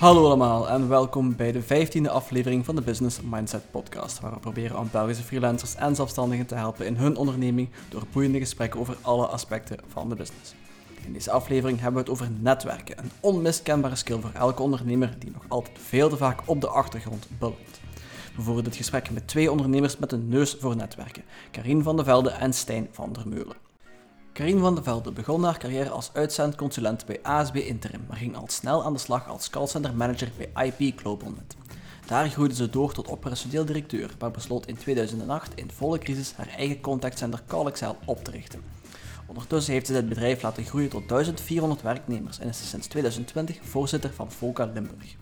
Hallo allemaal en welkom bij de 15e aflevering van de Business Mindset Podcast, waar we proberen om Belgische freelancers en zelfstandigen te helpen in hun onderneming door boeiende gesprekken over alle aspecten van de business. In deze aflevering hebben we het over netwerken, een onmiskenbare skill voor elke ondernemer die nog altijd veel te vaak op de achtergrond belandt. We voeren dit gesprek met twee ondernemers met een neus voor netwerken, Karin van de Velde en Stijn van der Meulen. Karin van de Velde begon haar carrière als uitzendconsulent bij ASB Interim, maar ging al snel aan de slag als callcenter manager bij IP GlobalNet. Daar groeide ze door tot operationeel directeur, maar besloot in 2008 in volle crisis haar eigen contactcenter CallExcel op te richten. Ondertussen heeft ze het bedrijf laten groeien tot 1400 werknemers en is ze sinds 2020 voorzitter van Volca Limburg.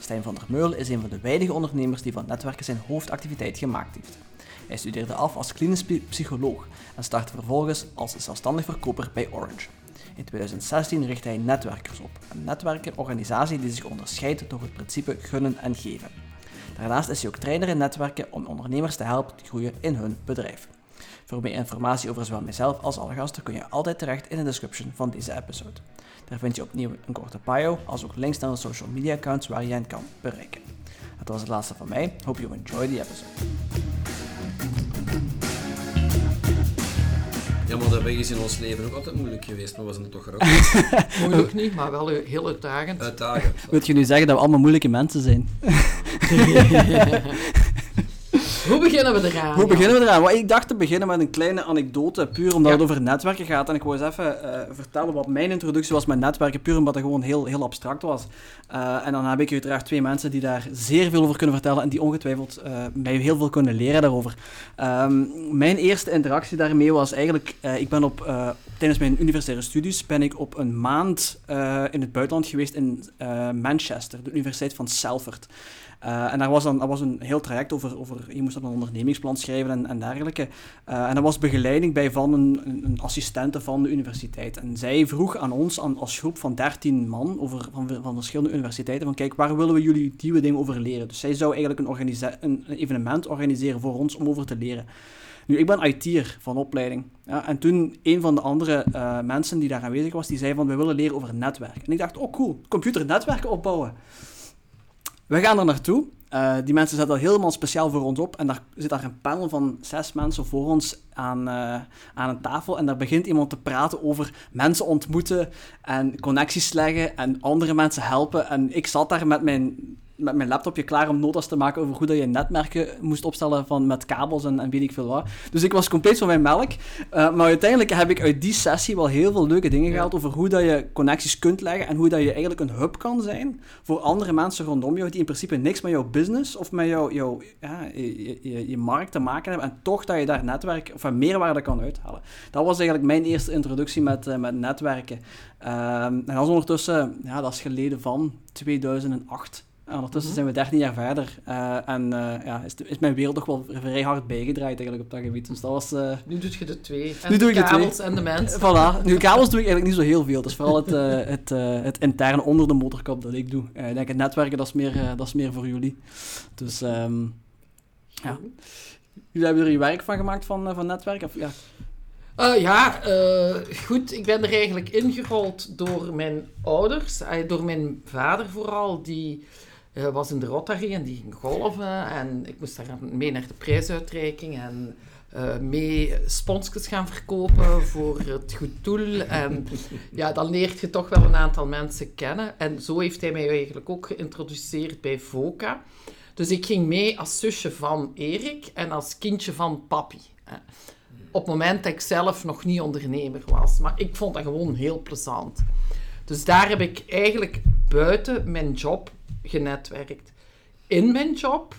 Stijn van der Meulen is een van de weinige ondernemers die van netwerken zijn hoofdactiviteit gemaakt heeft. Hij studeerde af als klinisch psycholoog en startte vervolgens als zelfstandig verkoper bij Orange. In 2016 richtte hij Netwerkers op, een netwerkenorganisatie die zich onderscheidt door het principe gunnen en geven. Daarnaast is hij ook trainer in netwerken om ondernemers te helpen te groeien in hun bedrijf. Voor meer informatie over zowel mijzelf als alle gasten kun je altijd terecht in de description van deze episode. Daar vind je opnieuw een korte bio, als ook links naar de social media accounts waar je hen kan bereiken. Dat was het laatste van mij. Hope you enjoy the episode. Ja, maar dat is in ons leven ook altijd moeilijk geweest, maar was het toch grappig? moeilijk niet, maar wel heel uitdagend. Uitdagend. Wilt je nu zeggen dat we allemaal moeilijke mensen zijn? Hoe beginnen we eraan? Hoe beginnen we eraan? Ik dacht te beginnen met een kleine anekdote, puur omdat het over netwerken gaat. En ik wil eens even uh, vertellen wat mijn introductie was met netwerken, puur omdat het gewoon heel, heel abstract was. Uh, en dan heb ik uiteraard twee mensen die daar zeer veel over kunnen vertellen en die ongetwijfeld uh, mij heel veel kunnen leren daarover. Um, mijn eerste interactie daarmee was eigenlijk, ik ben op, tijdens mijn universitaire studies ben ik op een maand in het buitenland geweest in Manchester, de Universiteit van Salford. Uh, en daar was dan dat was een heel traject over, over je moest dan een ondernemingsplan schrijven en, en dergelijke. Uh, en er was begeleiding bij van een, een, assistente van de universiteit. En zij vroeg aan ons aan, als groep van 13 man over, van, van verschillende universiteiten van kijk, waar willen we jullie nieuwe dingen over leren? Dus zij zou eigenlijk een, een, evenement organiseren voor ons om over te leren. Nu, ik ben IT'er van opleiding. Ja, en toen een van de andere uh, mensen die daar aanwezig was, die zei van, we willen leren over netwerken. En ik dacht, oh cool, computernetwerken opbouwen. We gaan er naartoe. Uh, die mensen zetten dat helemaal speciaal voor ons op. En daar zit daar een panel van zes mensen voor ons aan, uh, aan een tafel. En daar begint iemand te praten over mensen ontmoeten en connecties leggen en andere mensen helpen. En ik zat daar met mijn met mijn laptopje klaar om notas te maken over hoe dat je netmerken moest opstellen van, met kabels en, en weet ik veel wat. Dus ik was compleet van mijn melk. Uh, maar uiteindelijk heb ik uit die sessie wel heel veel leuke dingen gehaald over hoe dat je connecties kunt leggen en hoe dat je eigenlijk een hub kan zijn voor andere mensen rondom jou die in principe niks met jouw business of met jouw, jouw ja, je, je, je, markt te maken hebben en toch dat je daar netwerk of meerwaarde kan uithalen. Dat was eigenlijk mijn eerste introductie met, uh, met netwerken. Uh, en dat is ondertussen, ja, dat is geleden van 2008. Ondertussen zijn we 13 jaar verder uh, en uh, ja, is, is, mijn wereld toch wel vrij hard bijgedraaid eigenlijk op dat gebied. Dus dat was, uh... Nu doe je de twee. En nu de doe ik kabels de twee. en de mensen. Voilà. Nu, kabels doe ik eigenlijk niet zo heel veel. Het is vooral het, het, het interne onder de motorkap dat ik doe. ik denk het netwerken, dat is meer, dat is meer voor jullie. Dus um, ja. Jullie hebben er je werk van gemaakt van, van netwerken? Of, ja. Uh, ja, uh, goed. Ik ben er eigenlijk ingerold door mijn ouders, uh, door mijn vader vooral, die was in de Rotary en die ging golven. En ik moest daar mee naar de prijsuitreiking en mee sponsjes gaan verkopen voor het goed doel. En ja, dan leert je toch wel een aantal mensen kennen. En zo heeft hij mij eigenlijk ook geïntroduceerd bij VOCA. Dus ik ging mee als zusje van Erik en als kindje van papi op het moment dat ik zelf nog niet ondernemer was. Maar ik vond dat gewoon heel plezant. Dus daar heb ik eigenlijk buiten mijn job genetwerkt. In mijn job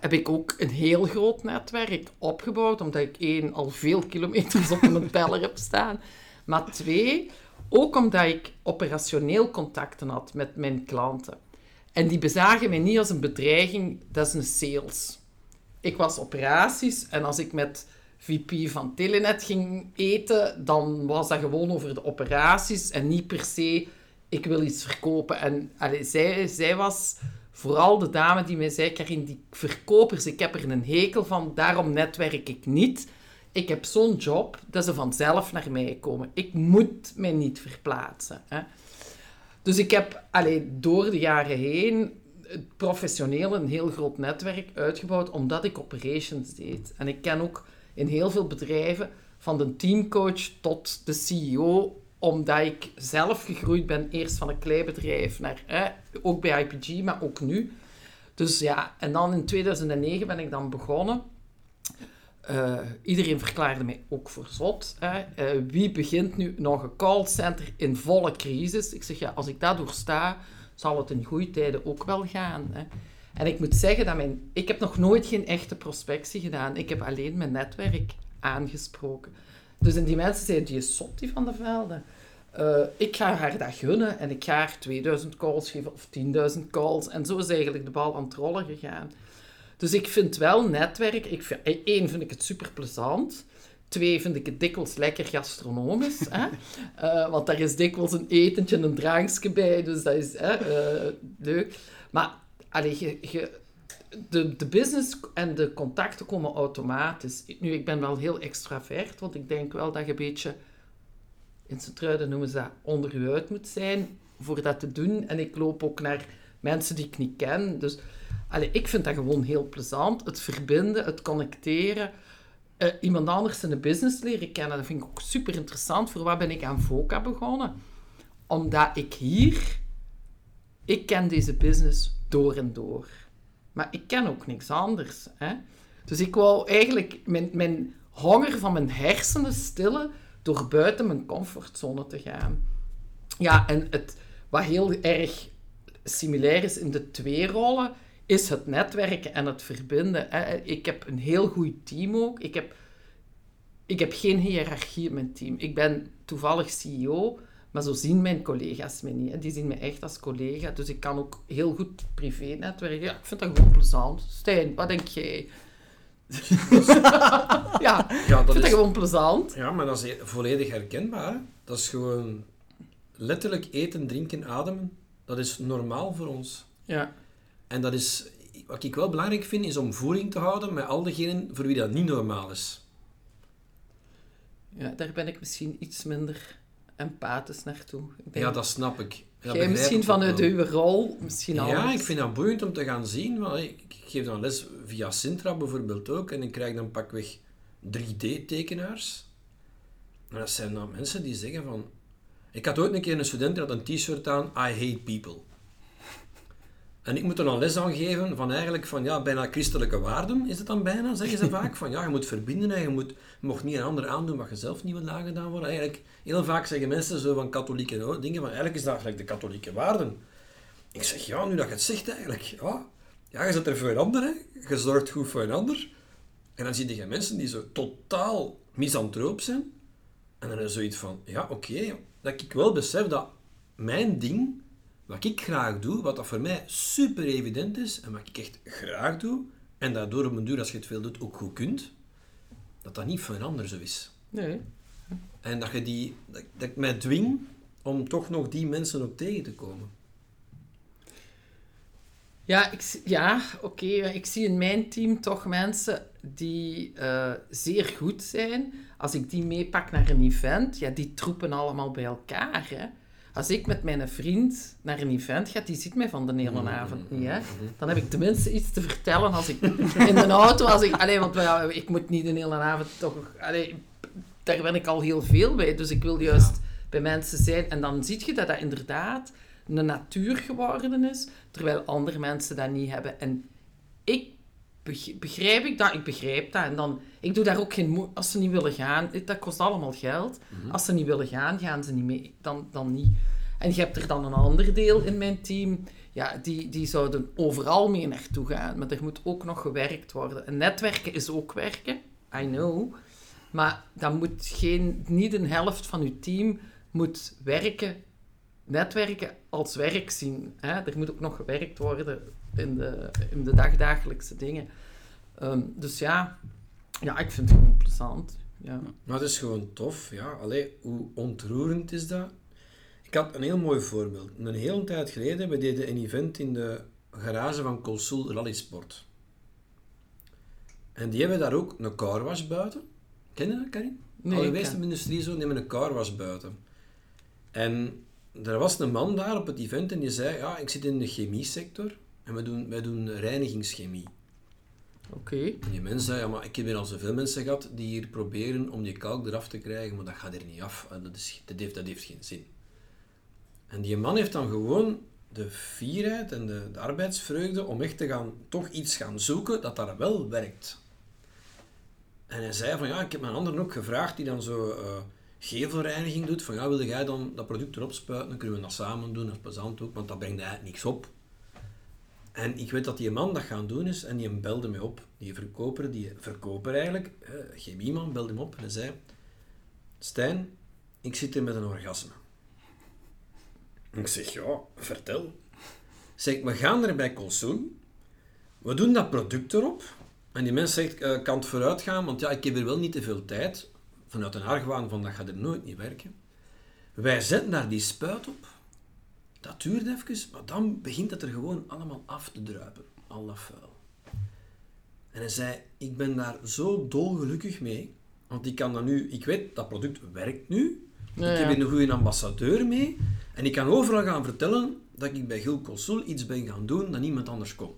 heb ik ook een heel groot netwerk opgebouwd, omdat ik één, al veel kilometers op mijn teller heb staan. Maar twee, ook omdat ik operationeel contacten had met mijn klanten. En die bezagen mij niet als een bedreiging, dat is een sales. Ik was operaties en als ik met VP van Telenet ging eten, dan was dat gewoon over de operaties en niet per se ik wil iets verkopen. En allee, zij, zij was vooral de dame die mij zei, Karin, die verkopers, ik heb er een hekel van, daarom netwerk ik niet. Ik heb zo'n job dat ze vanzelf naar mij komen. Ik moet mij niet verplaatsen. Hè. Dus ik heb alleen door de jaren heen professioneel een heel groot netwerk uitgebouwd, omdat ik operations deed. En ik ken ook in heel veel bedrijven, van de teamcoach tot de CEO, omdat ik zelf gegroeid ben, eerst van een klein bedrijf naar, eh, ook bij IPG, maar ook nu. Dus ja, en dan in 2009 ben ik dan begonnen. Uh, iedereen verklaarde mij ook voor zot. Hè. Uh, wie begint nu nog een callcenter in volle crisis? Ik zeg, ja, als ik dat doorsta, zal het in goede tijden ook wel gaan. Hè. En ik moet zeggen dat mijn... Ik heb nog nooit geen echte prospectie gedaan. Ik heb alleen mijn netwerk aangesproken. Dus en die mensen zeiden, die is zot, die van de velden. Uh, ik ga haar dat gunnen en ik ga haar 2000 calls geven of 10.000 calls. En zo is eigenlijk de bal aan het rollen gegaan. Dus ik vind wel netwerk, ik vind, eh, één vind ik het super plezant. Twee vind ik het dikwijls lekker gastronomisch. hè? Uh, want daar is dikwijls een etentje en een drankje bij, dus dat is uh, leuk. Maar allee, je, je, de, de business en de contacten komen automatisch. Nu, ik ben wel heel extravert, want ik denk wel dat je een beetje in Sint-Truiden noemen ze dat, onder je uit moet zijn voor dat te doen. En ik loop ook naar mensen die ik niet ken. Dus allee, ik vind dat gewoon heel plezant. Het verbinden, het connecteren. Uh, iemand anders in de business leren kennen, dat vind ik ook super interessant. Voor wat ben ik aan VOCA begonnen? Omdat ik hier... Ik ken deze business door en door. Maar ik ken ook niks anders. Hè? Dus ik wou eigenlijk mijn, mijn honger van mijn hersenen stillen door buiten mijn comfortzone te gaan. Ja, en het, wat heel erg similair is in de twee rollen, is het netwerken en het verbinden. Ik heb een heel goed team ook. Ik heb, ik heb geen hiërarchie in mijn team. Ik ben toevallig CEO, maar zo zien mijn collega's me niet. Die zien me echt als collega. Dus ik kan ook heel goed privé netwerken. Ja, ik vind dat gewoon plezant. Stijn, wat denk jij? ja, ja, dat ik vind is, gewoon plezant. Ja, maar dat is volledig herkenbaar. Dat is gewoon letterlijk eten, drinken, ademen. Dat is normaal voor ons. Ja. En dat is, wat ik wel belangrijk vind, is om voering te houden met al diegenen voor wie dat niet normaal is. Ja, daar ben ik misschien iets minder empathisch naartoe. Ja, dat snap ik. Jij misschien vanuit uw rol, misschien al. Ja, ik vind dat boeiend om te gaan zien. Want ik geef dan les via Sintra bijvoorbeeld ook. En ik krijg dan pakweg 3D-tekenaars. En dat zijn dan mensen die zeggen van... Ik had ooit een keer een student die had een t-shirt aan, I hate people. En ik moet er dan les aan geven van eigenlijk van ja, bijna christelijke waarden is het dan bijna, zeggen ze vaak. Van ja, je moet verbinden en je, moet, je mocht niet een ander aandoen wat je zelf niet wil aangedaan worden. Eigenlijk, heel vaak zeggen mensen zo van katholieke dingen, van eigenlijk is dat eigenlijk de katholieke waarden. Ik zeg ja, nu dat je het zegt eigenlijk, ja, ja je zit er voor een ander, hè. je zorgt goed voor een ander. En dan zie je mensen die zo totaal misantroop zijn. En dan is zoiets van, ja oké, dat ik wel besef dat mijn ding wat ik graag doe, wat dat voor mij super evident is en wat ik echt graag doe, en daardoor op mijn duur, als je het veel doet, ook goed kunt, dat dat niet voor een ander zo is. Nee. En dat, je die, dat, dat ik mij dwing om toch nog die mensen ook tegen te komen. Ja, ik, ja oké. Ik zie in mijn team toch mensen die uh, zeer goed zijn. Als ik die meepak naar een event, ja, die troepen allemaal bij elkaar. Hè. Als ik met mijn vriend naar een event ga, die ziet mij van de hele mm-hmm. avond niet. Hè. Dan heb ik tenminste iets te vertellen als ik in de auto... Als ik, allee, want ja, ik moet niet de hele avond toch... Allee, daar ben ik al heel veel bij. Dus ik wil juist bij mensen zijn. En dan zie je dat dat inderdaad een natuur geworden is, terwijl andere mensen dat niet hebben. En ik begrijp ik dat, ik begrijp dat. En dan, ik doe daar ook geen Als ze niet willen gaan, dat kost allemaal geld. Mhm. Als ze niet willen gaan, gaan ze niet mee. Dan, dan niet. En je hebt er dan een ander deel in mijn team. Ja, die, die zouden overal mee naartoe gaan. Maar er moet ook nog gewerkt worden. En netwerken is ook werken. I know. Maar dan moet geen, niet een helft van je team moet werken, netwerken als werk zien. Hè? Er moet ook nog gewerkt worden in de, in de dagdagelijkse dingen. Ehm, dus ja, ja, ik vind het gewoon plezant. Ja. Maar het is gewoon tof. Ja. Allee, hoe ontroerend is dat? Ik had een heel mooi voorbeeld. Een hele tijd geleden, we deden een event in de garage van Colsul Rallysport. En die hebben daar ook een carwash buiten. Ken je dat, Karin? Nee, Alle de industrie zo nemen een carwash buiten. En er was een man daar op het event en die zei, ja, ik zit in de chemiesector en wij doen, wij doen reinigingschemie. Oké. En die mens zei, ja, maar ik heb hier al zoveel mensen gehad die hier proberen om die kalk eraf te krijgen, maar dat gaat er niet af. Dat, is, dat, heeft, dat heeft geen zin. En die man heeft dan gewoon de fierheid en de, de arbeidsvreugde om echt te gaan, toch iets gaan zoeken dat daar wel werkt. En hij zei van, ja, ik heb mijn anderen ook gevraagd die dan zo eh, gevelreiniging doet, van ja, wilde jij dan dat product erop spuiten, dan kunnen we dat samen doen, dat is plezant ook, want dat brengt eigenlijk niks op. En ik weet dat die man dat gaan doen is en die belde mij op. Die verkoper, die verkoper eigenlijk, eh, chemieman, belde hem op en zei... Stijn, ik zit hier met een orgasme. Ik zeg, ja, vertel. Zeg, we gaan er bij Consul. We doen dat product erop. En die mens zegt, uh, kan het vooruit gaan, want ja, ik heb er wel niet te veel tijd. Vanuit een argwaan van, dat gaat er nooit niet werken. Wij zetten daar die spuit op. Dat duurt even, maar dan begint het er gewoon allemaal af te druipen. Al dat vuil. En hij zei, ik ben daar zo dolgelukkig mee. Want ik kan dan nu... Ik weet, dat product werkt nu. Ja, ik heb hier een goede ambassadeur mee. En ik kan overal gaan vertellen dat ik bij Gil Consul iets ben gaan doen dat niemand anders kon.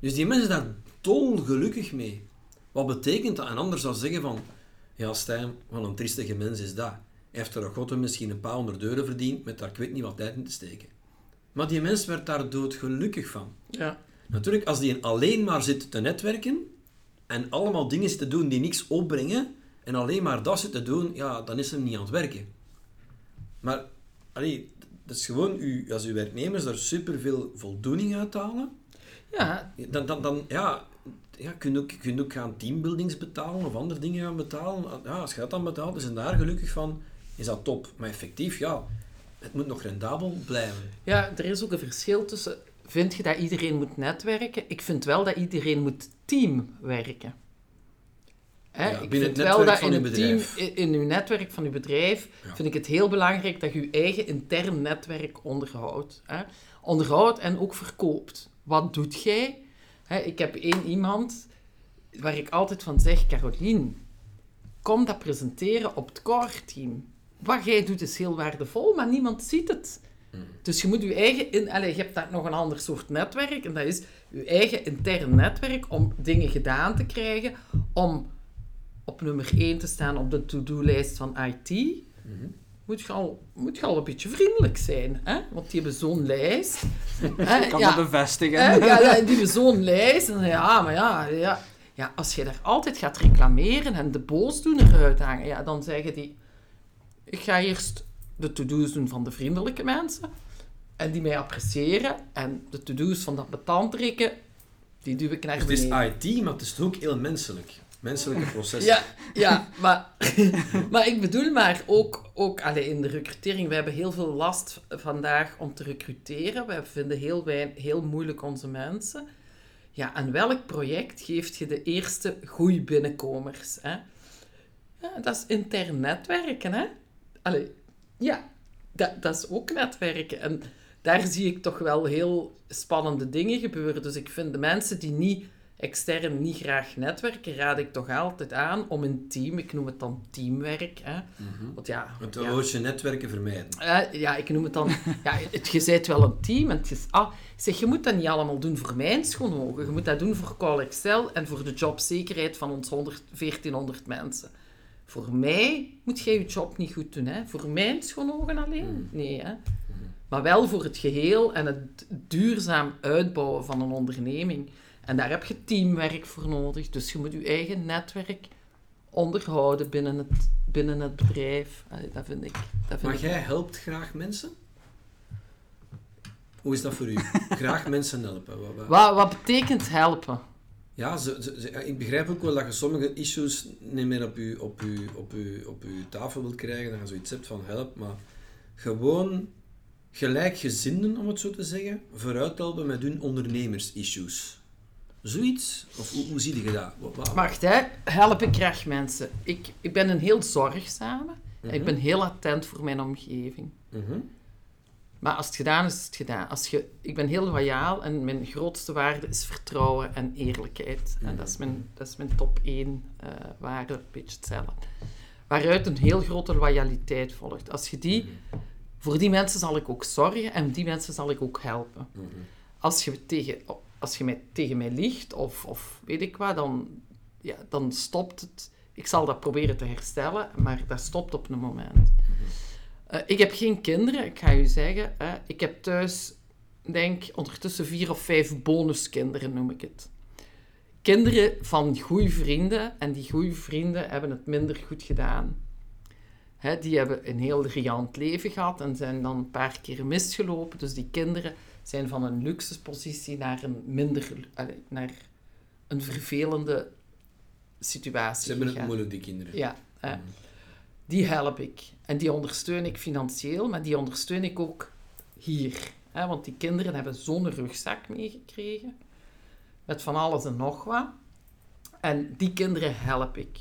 Dus die mensen daar dolgelukkig mee. Wat betekent dat? En anders zou zeggen van... Ja, Stijn, wat een triestige mens is dat. Heeft er God misschien een paar honderd euro verdiend met daar ik weet niet wat tijd in te steken. Maar die mens werd daar doodgelukkig van. Ja. Natuurlijk, als die alleen maar zit te netwerken en allemaal dingen zit te doen die niks opbrengen en alleen maar dat zit te doen, ja, dan is hem niet aan het werken. Maar, allee, dat is gewoon, u, als uw werknemers daar superveel voldoening uithalen, Ja, dan, dan, dan ja, ja, kun je ook, kun je ook gaan teambuildings betalen of andere dingen gaan betalen. Ja, als je dat dan betaalt, is en daar gelukkig van, is dat top. Maar effectief, ja, het moet nog rendabel blijven. Ja, er is ook een verschil tussen... Vind je dat iedereen moet netwerken? Ik vind wel dat iedereen moet teamwerken. Hè? Ja, ik binnen vind het wel dat in uw het team, in, in uw netwerk van uw bedrijf, Ja. vind ik het heel belangrijk dat je je eigen intern netwerk onderhoudt. Hè? Onderhoudt en ook verkoopt. Wat doet jij? Hè, ik heb één iemand waar ik altijd van zeg, Carolien, kom dat presenteren op het core team. Wat jij doet is heel waardevol, maar niemand ziet het. Dus je moet je eigen... In, allez, je hebt daar nog een ander soort netwerk. En dat is je eigen intern netwerk om dingen gedaan te krijgen. Om op nummer 1 te staan op de to-do-lijst van IT. Moet je, al, moet je al een beetje vriendelijk zijn. Hè? Want die hebben zo'n lijst. Hè, Ik kan ja. dat bevestigen. Hè, ja, ja, die hebben zo'n lijst. En ja, maar ja, ja, ja, als je daar altijd gaat reclameren en de boosdoener uithangen, ja, dan zeggen die... Ik ga eerst de to-do's doen van de vriendelijke mensen. En die mij appreciëren. En de to-do's van dat betantrikken, die duw ik naar Het is. IT, maar het is ook heel menselijk. Menselijke processen. Ja, ja maar, maar ik bedoel maar ook, ook allee, in de recrutering. We hebben heel veel last vandaag om te recruteren. We vinden heel, wijn, heel moeilijk onze mensen. Ja, aan welk project geeft je de eerste goeie binnenkomers? Hè? Ja, dat is intern netwerken, hè? Allee, ja, dat, dat is ook netwerken. En daar zie ik toch wel heel spannende dingen gebeuren. Dus ik vind de mensen die niet extern niet graag netwerken, raad ik toch altijd aan om een team, ik noem het dan teamwerk, hè? Want ja, Het ja. woordje netwerken vermijden. Eh, ja, ik noem het dan... Ja, het, je bent wel een team. En het is, ah, zeg, je moet dat niet allemaal doen voor mijn schoon ogen. Je moet dat doen voor Call Excel en voor de jobzekerheid van ons 100, 1400 mensen. Voor mij moet jij je job niet goed doen. Hè? Voor mijn schoon ogen alleen? Nee, hè? Maar wel voor het geheel en het duurzaam uitbouwen van een onderneming. En daar heb je teamwerk voor nodig. Dus je moet je eigen netwerk onderhouden binnen het, binnen het bedrijf. Allee, dat vind ik... Dat vind Maar ik jij helpt graag mensen? Hoe is dat voor u? Graag mensen helpen. Wat, wat- Wat, wat betekent helpen? Ja, ze, ik begrijp ook wel dat je sommige issues niet meer op je, op je, op je, op je tafel wilt krijgen, dat je zoiets hebt van help, maar gewoon gelijkgezinden, om het zo te zeggen, vooruit helpen met hun ondernemers-issues. Zoiets? Of hoe, hoe zie je dat? Wat- wat- Wacht, hè. help ik graag mensen. Ik, ik ben een heel zorgzame. en Ik ben heel attent voor mijn omgeving. Mhm. Maar als het gedaan is, is het gedaan. Als je, ik ben heel loyaal en mijn grootste waarde is vertrouwen en eerlijkheid. En dat is mijn, dat is mijn top één eh, waarde, een beetje hetzelfde. Waaruit een heel grote loyaliteit volgt. Als je die Voor die mensen zal ik ook zorgen en die mensen zal ik ook helpen. Als je, tegen, als je mij, tegen mij liegt of, of weet ik wat, dan, ja, dan stopt het. Ik zal dat proberen te herstellen, maar dat stopt op een moment. Eh, ik heb geen kinderen, ik ga u zeggen. hè. ik heb thuis, denk ondertussen vier of vijf bonuskinderen, noem ik het. Kinderen van goede vrienden, en die goede vrienden hebben het minder goed gedaan. Hè, die hebben een heel riant leven gehad en zijn dan een paar keer misgelopen. Dus die kinderen zijn van een luxe positie naar een minder, naar een vervelende situatie Ze hebben het moeilijk, die kinderen. Ja, hè. Die help ik. En die ondersteun ik financieel, maar die ondersteun ik ook hier. Hè? Want die kinderen hebben zo'n rugzak meegekregen, met van alles en nog wat. En die kinderen help ik.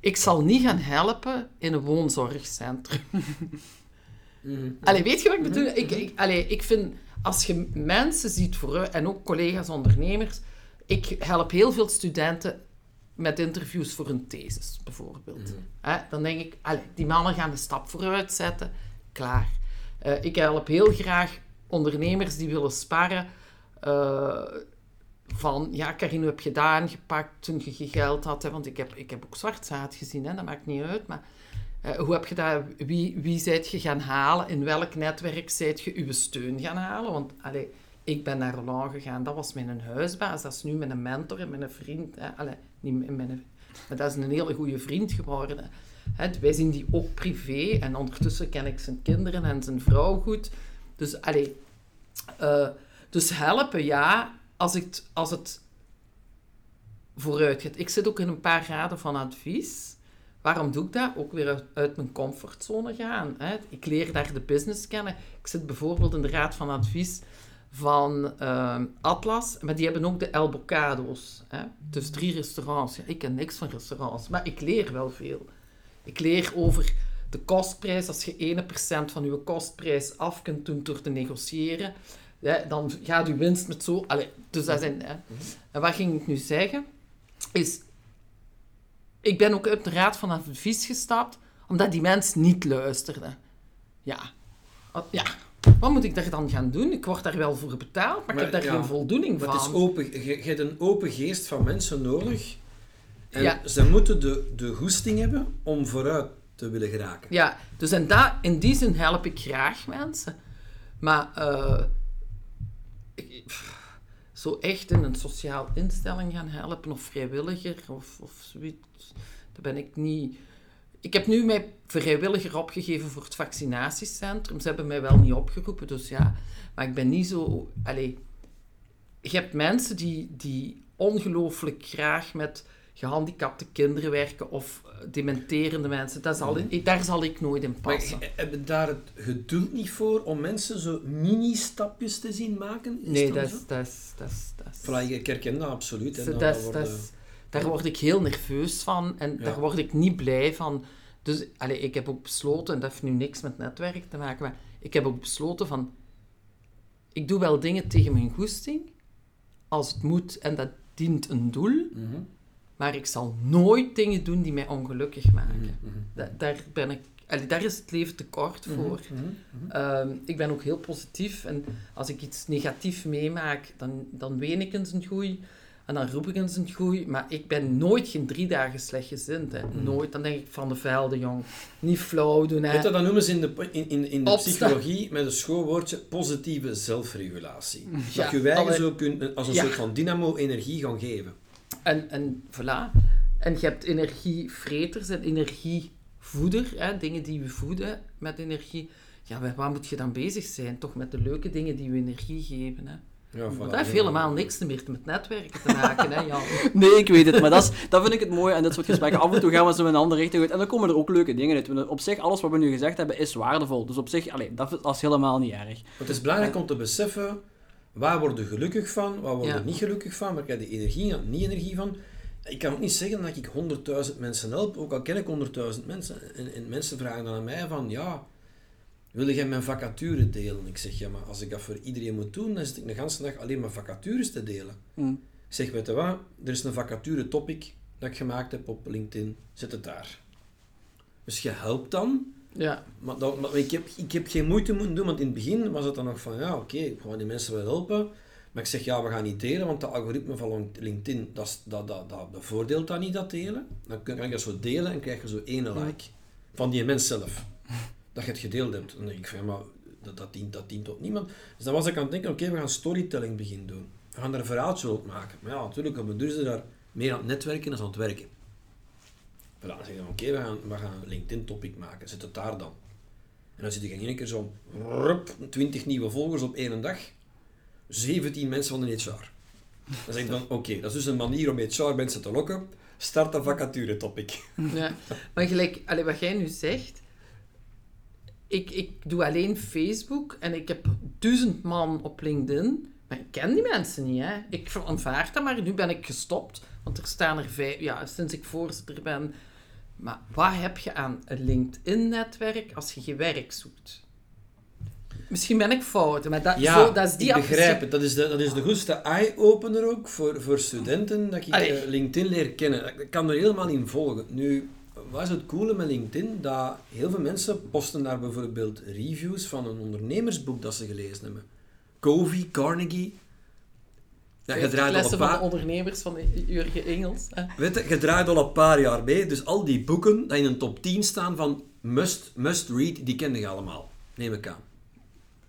Ik zal niet gaan helpen in een woonzorgcentrum. Mhm. Allee, weet je wat ik bedoel? Ik, ik, allee, ik vind, als je mensen ziet vooruit, en ook collega's ondernemers, ik help heel veel studenten met interviews voor een thesis, bijvoorbeeld. Hè, dan denk ik, die mannen gaan de stap vooruit zetten, klaar. Eh, ik help heel graag ondernemers die willen sparren eh, van, ja, Karin, hoe heb je dat aangepakt toen je geld had? Hè? Want ik heb, ik heb ook zwart zaad gezien, hè? dat maakt niet uit, maar eh, hoe heb je dat, wie, wie zijt je gaan halen? In welk netwerk zijt je uw steun gaan halen? Want allee, ik ben naar Roland gegaan, dat was mijn huisbaas, dat is nu mijn mentor en mijn vriend. Hè? Allee, maar dat is een hele goede vriend geworden. Wij zien die ook privé en ondertussen ken ik zijn kinderen en zijn vrouw goed. Dus, allee, eh, dus helpen, ja, als, ik, als het vooruit gaat. Ik zit ook in een paar raden van advies. Waarom doe ik dat? Ook weer uit, mijn comfortzone gaan. Ik leer daar de business kennen. Ik zit bijvoorbeeld in de raad van advies van eh, Atlas, maar die hebben ook de El Bocado's. Hè? Dus drie restaurants. Ja, ik ken niks van restaurants, maar ik leer wel veel. Ik leer over de kostprijs. Als je 1% van je kostprijs af kunt doen door te negociëren, hè, dan gaat je winst met zo... Dus dat zijn... Hè. En wat ging ik nu zeggen? Is... Ik ben ook uit de raad van advies gestapt, omdat die mens niet luisterde. Ja. Ja. Wat moet ik daar dan gaan doen? Ik word daar wel voor betaald, maar, Maar ik heb daar ja, geen voldoening van. het is open, je, je hebt een open geest van mensen nodig. En Ja. ze moeten de, de goesting hebben om vooruit te willen geraken. Ja, dus en dat, in die zin help ik graag mensen. Maar eh, ik- pff, zo echt in een sociaal instelling gaan helpen of vrijwilliger of, of zoiets, daar ben ik niet... Ik heb nu mij vrijwilliger opgegeven voor het vaccinatiecentrum. Ze hebben mij wel niet opgeroepen, dus ja. Maar ik ben niet zo... Allee, je hebt mensen die, die ongelooflijk graag met gehandicapte kinderen werken of eh, dementerende mensen. Dat zal, ik- daar zal ik nooit in Maar passen. he- hebben daar het geduld niet voor om mensen zo mini-stapjes te zien maken? Is Nee, dat is... Dat is, dat is, Voilà, ik herken dat absoluut. hè. dat is- dat is- daar word ik heel nerveus van en Ja. daar word ik niet blij van. Dus allee, ik heb ook besloten, en dat heeft nu niks met netwerk te maken, maar ik heb ook besloten van... Ik doe wel dingen tegen mijn goesting, als het moet en dat dient een doel, Mhm, maar ik zal nooit dingen doen die mij ongelukkig maken. mhm, Da- daar, ben ik, allee, daar is het leven te kort voor. mhm, mhm. Ehm, ik ben ook heel positief en als ik iets negatief meemaak, dan, dan ween ik eens een goeie en dan roep ik eens een goeie. Maar ik ben nooit geen drie dagen slechtgezind. Hè. Nooit. Dan denk ik van de velde, jong. Niet flauw doen. Hè. Weet je, dat noemen ze in de, in, in, in de psychologie met een schoolwoordje positieve zelfregulatie. Ja, dat je alle- zo kunt, als een Ja. soort van dynamo energie gaan geven. En, en voilà. En je hebt energievreters en energievoeder. Hè. Dingen die je voeden met energie. Ja, wat moet je dan bezig zijn? Toch met de leuke dingen die je energie geven. Hè. Ja, voilà. Dat heeft helemaal niks meer met netwerken te maken. Hè, Jan. Nee, ik weet het, maar dat, is, dat vind ik het mooie aan dit soort gesprekken. Af en toe gaan we zo in een andere richting uit en dan komen er ook leuke dingen uit. Want Op zich, alles wat we nu gezegd hebben, is waardevol. Dus op zich, allee, dat, is, dat is helemaal niet erg. Het is belangrijk om te beseffen, waar word je gelukkig van, waar word je Ja. niet gelukkig van, waar krijg je energie en niet energie van. Ik kan ook niet zeggen dat ik 100.000 mensen help, ook al ken ik 100.000 mensen. En, en mensen vragen dan aan mij van, ja, wil jij mijn vacature delen? Ik zeg, ja, maar als ik dat voor iedereen moet doen, dan zit ik de hele dag alleen maar vacatures te delen. Hm. Ik zeg, weet je wat, er is een vacature topic dat ik gemaakt heb op LinkedIn, zet het daar. Dus je helpt dan Ja. Maar, dat, maar ik, heb, ik heb geen moeite moeten doen, want in het begin was het dan nog van, ja, oké, ik ga die mensen wel helpen. Maar ik zeg, ja, we gaan niet delen, want de algoritme van LinkedIn, dat, dat, dat, dat bevoordeelt dat niet, dat delen. Dan kun- kan ik dat zo delen en krijg je zo één like van die mens zelf. Dat je het gedeeld hebt. En dan denk ik van, ja, maar dat, dat, dient, dat dient tot niemand. Dus dan was ik aan het denken, oké, we gaan storytelling beginnen doen. We gaan daar een verhaaltje rond maken. Maar ja, natuurlijk, op duur ze daar meer aan het netwerken dan aan het werken. Voilà, dan zeg je, oké, we, gaan, we gaan een LinkedIn-topic maken. Zet het daar dan. En dan zit je in één keer zo, rup, 20 nieuwe volgers op één dag. 17 mensen van de HR. Dan zeg ik dan, oké, dat is dus een manier om HR-mensen te lokken. Start een vacature-topic. Ja, maar gelijk, allee, wat jij nu zegt, ik, ik doe alleen Facebook en ik heb duizend man op LinkedIn, maar ik ken die mensen niet. Hè. Ik aanvaard dat, maar nu ben ik gestopt, want er staan er vijf, ja, sinds ik voorzitter ben. Maar wat heb je aan een LinkedIn-netwerk als je je werk zoekt? Misschien ben ik fout, maar dat, Ja, zo, dat is die ik begrijp het. Dat is de, dat is de goedste eye-opener ook voor, voor studenten, dat ik Allee. eh, LinkedIn leer kennen. Ik kan er helemaal in volgen. Nu, wat is het coole met LinkedIn? Dat heel veel mensen posten daar bijvoorbeeld reviews van een ondernemersboek dat ze gelezen hebben. Covey, Carnegie. Ja, je 50 draait al een van paar... de ondernemers van Jurgen Engels. Weet je, je draait al een paar jaar mee, dus al die boeken die in een top 10 staan van must, must read, die ken je allemaal. Neem ik aan.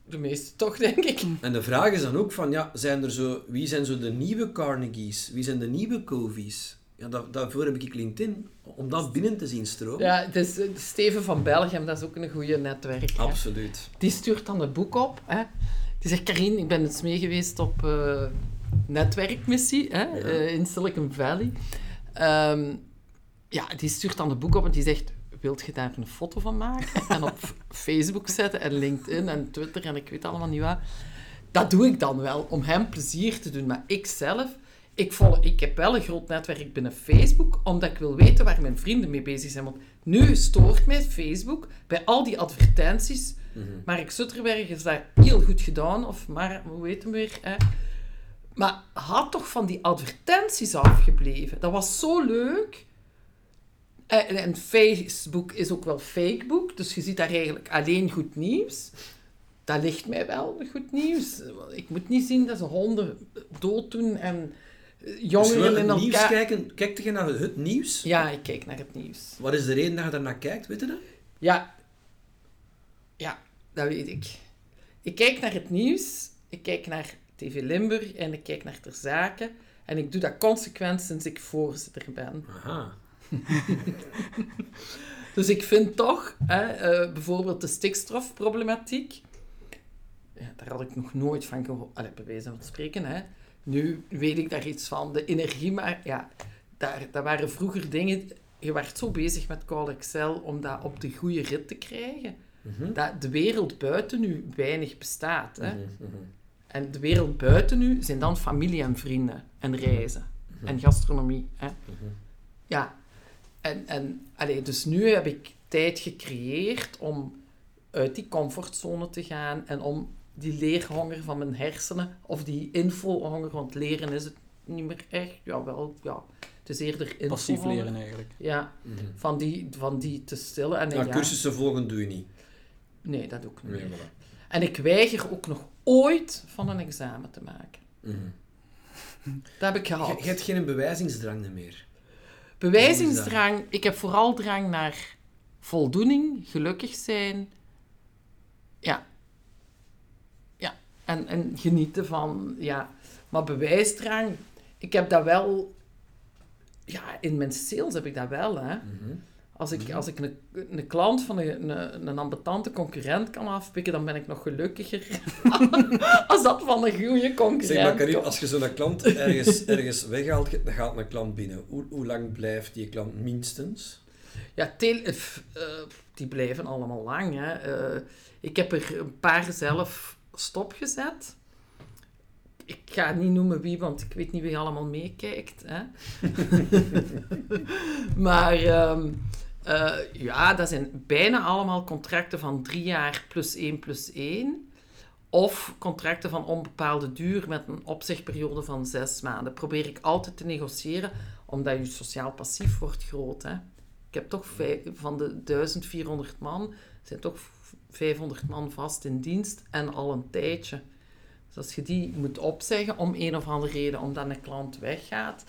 De meeste toch, denk ik. En de vraag is dan ook van, ja, zijn er zo, wie zijn zo de nieuwe Carnegies? Wie zijn de nieuwe Covies? Ja, dat, daarvoor heb ik LinkedIn, om dat binnen te zien stromen. Ja, dus Steven van Belgium, dat is ook een goede netwerk. hè. Absoluut. Die stuurt dan een boek op. Hè. Die zegt, Karin, ik ben eens mee geweest op eh, netwerkmissie hè, eh, in Silicon Valley. Ehm, ja, die stuurt dan een boek op en die zegt, wilt je daar een foto van maken? En op Facebook zetten en LinkedIn en Twitter en ik weet allemaal niet wat. Dat doe ik dan wel, om hem plezier te doen. Maar ik zelf, ik, volg, ik heb wel een groot netwerk binnen Facebook, omdat ik wil weten waar mijn vrienden mee bezig zijn. Want nu stoort mij Facebook bij al die advertenties. Mark Zutterberg is daar heel goed gedaan, of maar, hoe heet hem weer? Hè? Maar had toch van die advertenties afgebleven. Dat was zo leuk. En, en Facebook is ook wel fakebook, dus je ziet daar eigenlijk alleen goed nieuws. Dat ligt mij wel, goed nieuws. Ik moet niet zien dat ze honden dood doen en Dus jongeren wil in het nieuws kijken, kijk je naar het nieuws? Ja, ik kijk naar het nieuws. Wat is de reden dat je daarnaar kijkt, weet je dat? Ja. Ja, dat weet ik. Ik kijk naar het nieuws, ik kijk naar TV Limburg en ik kijk naar ter zaken. En ik doe dat consequent sinds ik voorzitter ben. Aha. Dus ik vind toch, hè, eh, bijvoorbeeld de stikstofproblematiek, ja, daar had ik nog nooit van gehoord, Allee, bij wijze van spreken. Hè. Nu weet ik daar iets van. De energie, maar ja, daar, dat waren vroeger dingen... Je werd zo bezig met Call Excel om dat op de goede rit te krijgen. Dat de wereld buiten nu weinig bestaat. Hè. En de wereld buiten nu zijn dan familie en vrienden en reizen en gastronomie. Hè. Ja, en, en allee, dus nu heb ik tijd gecreëerd om uit die comfortzone te gaan en om die leerhonger van mijn hersenen, of die infohonger, want leren is het niet meer echt, ja wel, ja, het is eerder infohonger. Passief leren eigenlijk. Ja, van die, van die te stillen. En Nou, ja, cursussen volgen doe je niet. Nee, dat ook niet. Nee, meer. voilà. En ik weiger ook nog ooit van een examen te maken. Mhm. Dat heb ik Je, gehad. je hebt geen bewijzingsdrang meer. Bewijzingsdrang, ik heb vooral drang naar voldoening, gelukkig zijn. Ja. En, en genieten van, ja. Maar bewijsdrang, ik heb dat wel... Ja, in mijn sales heb ik dat wel, hè. Als ik, als ik een, een klant van een, een, een ambetante concurrent kan afpikken, dan ben ik nog gelukkiger als dat van een goede concurrent Zeg maar, Karin, komt. als je zo'n klant ergens, ergens weghaalt, dan gaat een klant binnen. Hoe, hoe lang blijft die klant minstens? Ja, eh, die blijven allemaal lang. Hè. Eh, ik heb er een paar zelf stopgezet. Ik ga niet noemen wie, want ik weet niet wie allemaal meekijkt. Hè. maar ehm, eh, ja, dat zijn bijna allemaal contracten van drie jaar plus één plus één. Of contracten van onbepaalde duur met een opzegperiode van zes maanden. Probeer ik altijd te negociëren, omdat je sociaal passief wordt groot. Hè. Ik heb toch van de 1400 man zijn toch 500 man vast in dienst en al een tijdje. Dus als je die moet opzeggen om een of andere reden, omdat een klant weggaat,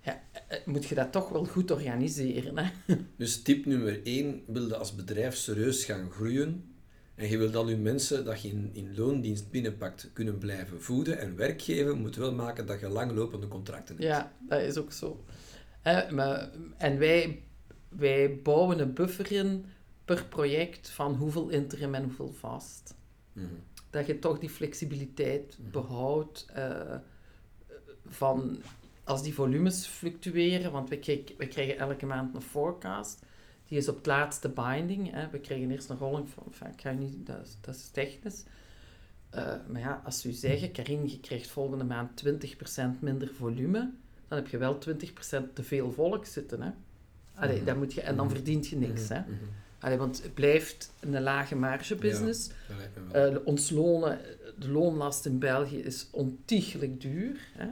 ja, eh, moet je dat toch wel goed organiseren. Hè? Dus tip nummer 1, wil je als bedrijf serieus gaan groeien en je wilt al je mensen dat je in, in loondienst binnenpakt kunnen blijven voeden en werk geven, moet wel maken dat je langlopende contracten hebt. Ja, dat is ook zo. Maar, en wij, wij bouwen een buffer in per project van hoeveel interim en hoeveel vast. Mhm. Dat je toch die flexibiliteit behoudt eh, van als die volumes fluctueren, want we krijgen, we krijgen elke maand een forecast. Die is op het laatste binding. Hè. We krijgen eerst een rolling van, enfin, ik ga niet, dat, is- dat is technisch. Eh, maar ja, als u zeggen, Karin, je krijgt volgende maand 20% minder volume, dan heb je wel 20% te veel volk zitten. Hè. Allee, Mhm. dan moet je, en dan verdient je niks. Hè. Mhm, mhm. Allee, want het blijft een lage marge business. Eh, ons lonen, de loonlast in België is ontiegelijk duur. Hè.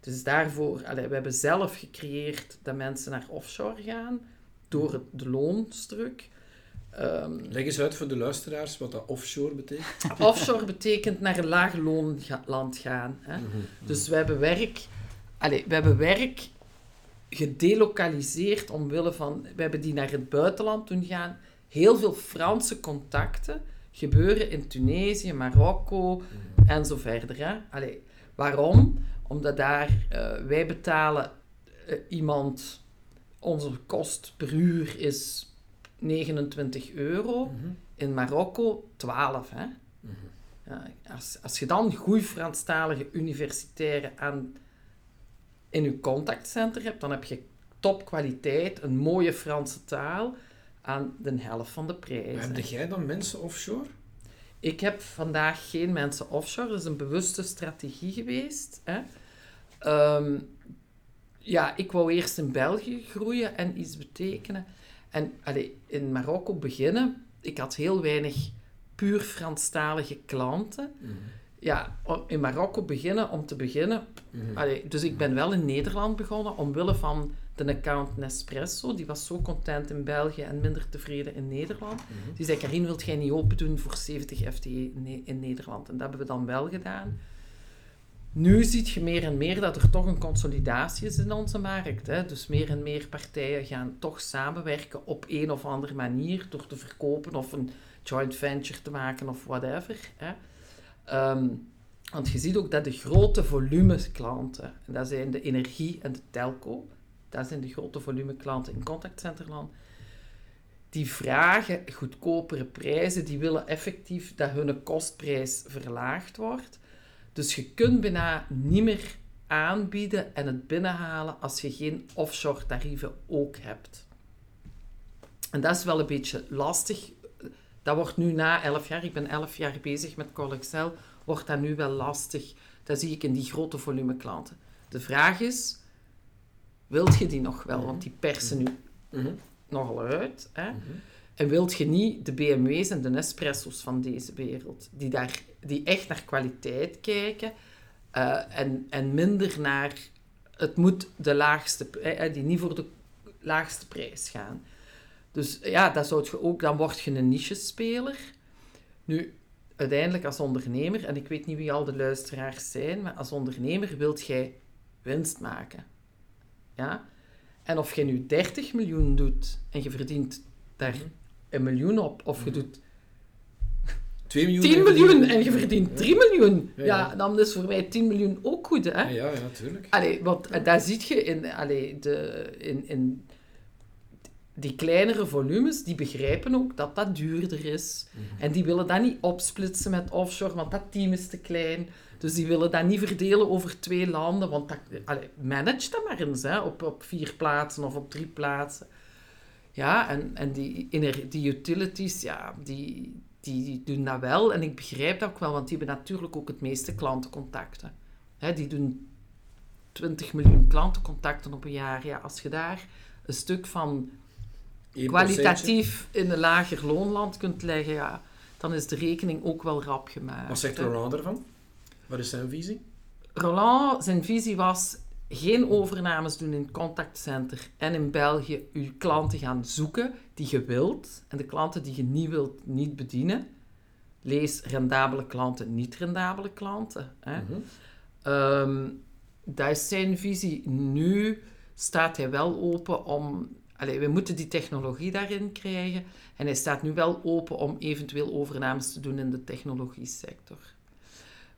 Dus daarvoor, allee, we hebben zelf gecreëerd dat mensen naar offshore gaan door het, de loonstruk. Ehm, Leg eens uit voor de luisteraars wat dat offshore betekent. offshore betekent naar een laag loonland gaan. Hè. Mhm. Dus we hebben werk, allee, we hebben werk gedelokaliseerd omwille van, we hebben die naar het buitenland doen gaan. Heel veel Franse contacten gebeuren in Tunesië, Marokko en zo verder. Hè. Allee, waarom? Omdat daar, eh, wij betalen eh, iemand, onze kost per uur is 29 euro. Mhm. In Marokko 12. Hè. Ja, als, als je dan goed Franstalige universitaire aan, in je contactcenter hebt, dan heb je topkwaliteit, een mooie Franse taal, aan de helft van de prijs. Heb jij dan mensen offshore? Ik heb vandaag geen mensen offshore, dat is een bewuste strategie geweest. Hè. Ehm, ja, ik wou eerst in België groeien en iets betekenen. En allee, in Marokko beginnen. Ik had heel weinig puur Franstalige klanten. Mhm. Ja, in Marokko beginnen om te beginnen. Mhm. Allee, dus ik ben wel in Nederland begonnen omwille van de account Nespresso. Die was zo content in België en minder tevreden in Nederland. Mhm. Die zei, Karin, wilt jij niet open doen voor 70 FTE in Ne- in Nederland? En dat hebben we dan wel gedaan. Nu zie je meer en meer dat er toch een consolidatie is in onze markt. Hè? Dus meer en meer partijen gaan toch samenwerken op een of andere manier door te verkopen of een joint venture te maken of whatever. Hè? Ehm, want je ziet ook dat de grote volumeklanten, en dat zijn de energie en de telco, dat zijn de grote volumeklanten in contactcenterland, die vragen goedkopere prijzen, die willen effectief dat hun kostprijs verlaagd wordt. Dus je kunt bijna niet meer aanbieden en het binnenhalen als je geen offshore tarieven ook hebt. En dat is wel een beetje lastig. Dat wordt nu na 11 jaar, ik ben 11 jaar bezig met Colexcel, wordt dat nu wel lastig. Dat zie ik in die grote volume klanten. De vraag is, wilt je die nog wel? Want die persen nu Mhm. nogal uit. Hè? Mhm. En wilt je niet de BMW's en de Nespresso's van deze wereld, die, daar, die echt naar kwaliteit kijken eh, en, en minder naar het moet de laagste, eh, eh, die niet voor de laagste prijs gaan. Dus ja, dat zou je ook, dan word je een niche-speler. Nu, uiteindelijk als ondernemer, en ik weet niet wie al de luisteraars zijn, maar als ondernemer wilt jij winst maken. Ja? En of je nu 30 miljoen doet en je verdient daar een miljoen op, of je doet 2 miljoen. 10 en miljoen en je verdient 3 miljoen, Ja, ja, ja. dan is voor mij 10 miljoen ook goed, hè? Ja, ja, ja, tuurlijk. Allee, want eh, daar zie je in, allee, de, in, in die kleinere volumes, die begrijpen ook dat dat duurder is. Mhm. En die willen dat niet opsplitsen met offshore, want dat team is te klein. Dus die willen dat niet verdelen over twee landen, want dat, allee, manage dat maar eens, hè, op, op vier plaatsen of op drie plaatsen. Ja, en, en die, die utilities, ja, die, die, die doen dat wel. En ik begrijp dat ook wel, want die hebben natuurlijk ook het meeste klantencontacten. Hè, die doen 20 miljoen klantencontacten op een jaar. Ja, als je daar een stuk van 1%. Kwalitatief in een lager loonland kunt leggen, ja, dan is de rekening ook wel rap gemaakt. Wat zegt. Roland ervan? Wat is zijn visie? Roland, zijn visie was, geen overnames doen in het contactcenter en in België je klanten gaan zoeken die je wilt en de klanten die je niet wilt niet bedienen. Lees rendabele klanten, niet rendabele klanten. Hè. Mhm. Ehm, dat is zijn visie. Nu staat hij wel open om... Allee, we moeten die technologie daarin krijgen. En hij staat nu wel open om eventueel overnames te doen in de technologie-sector.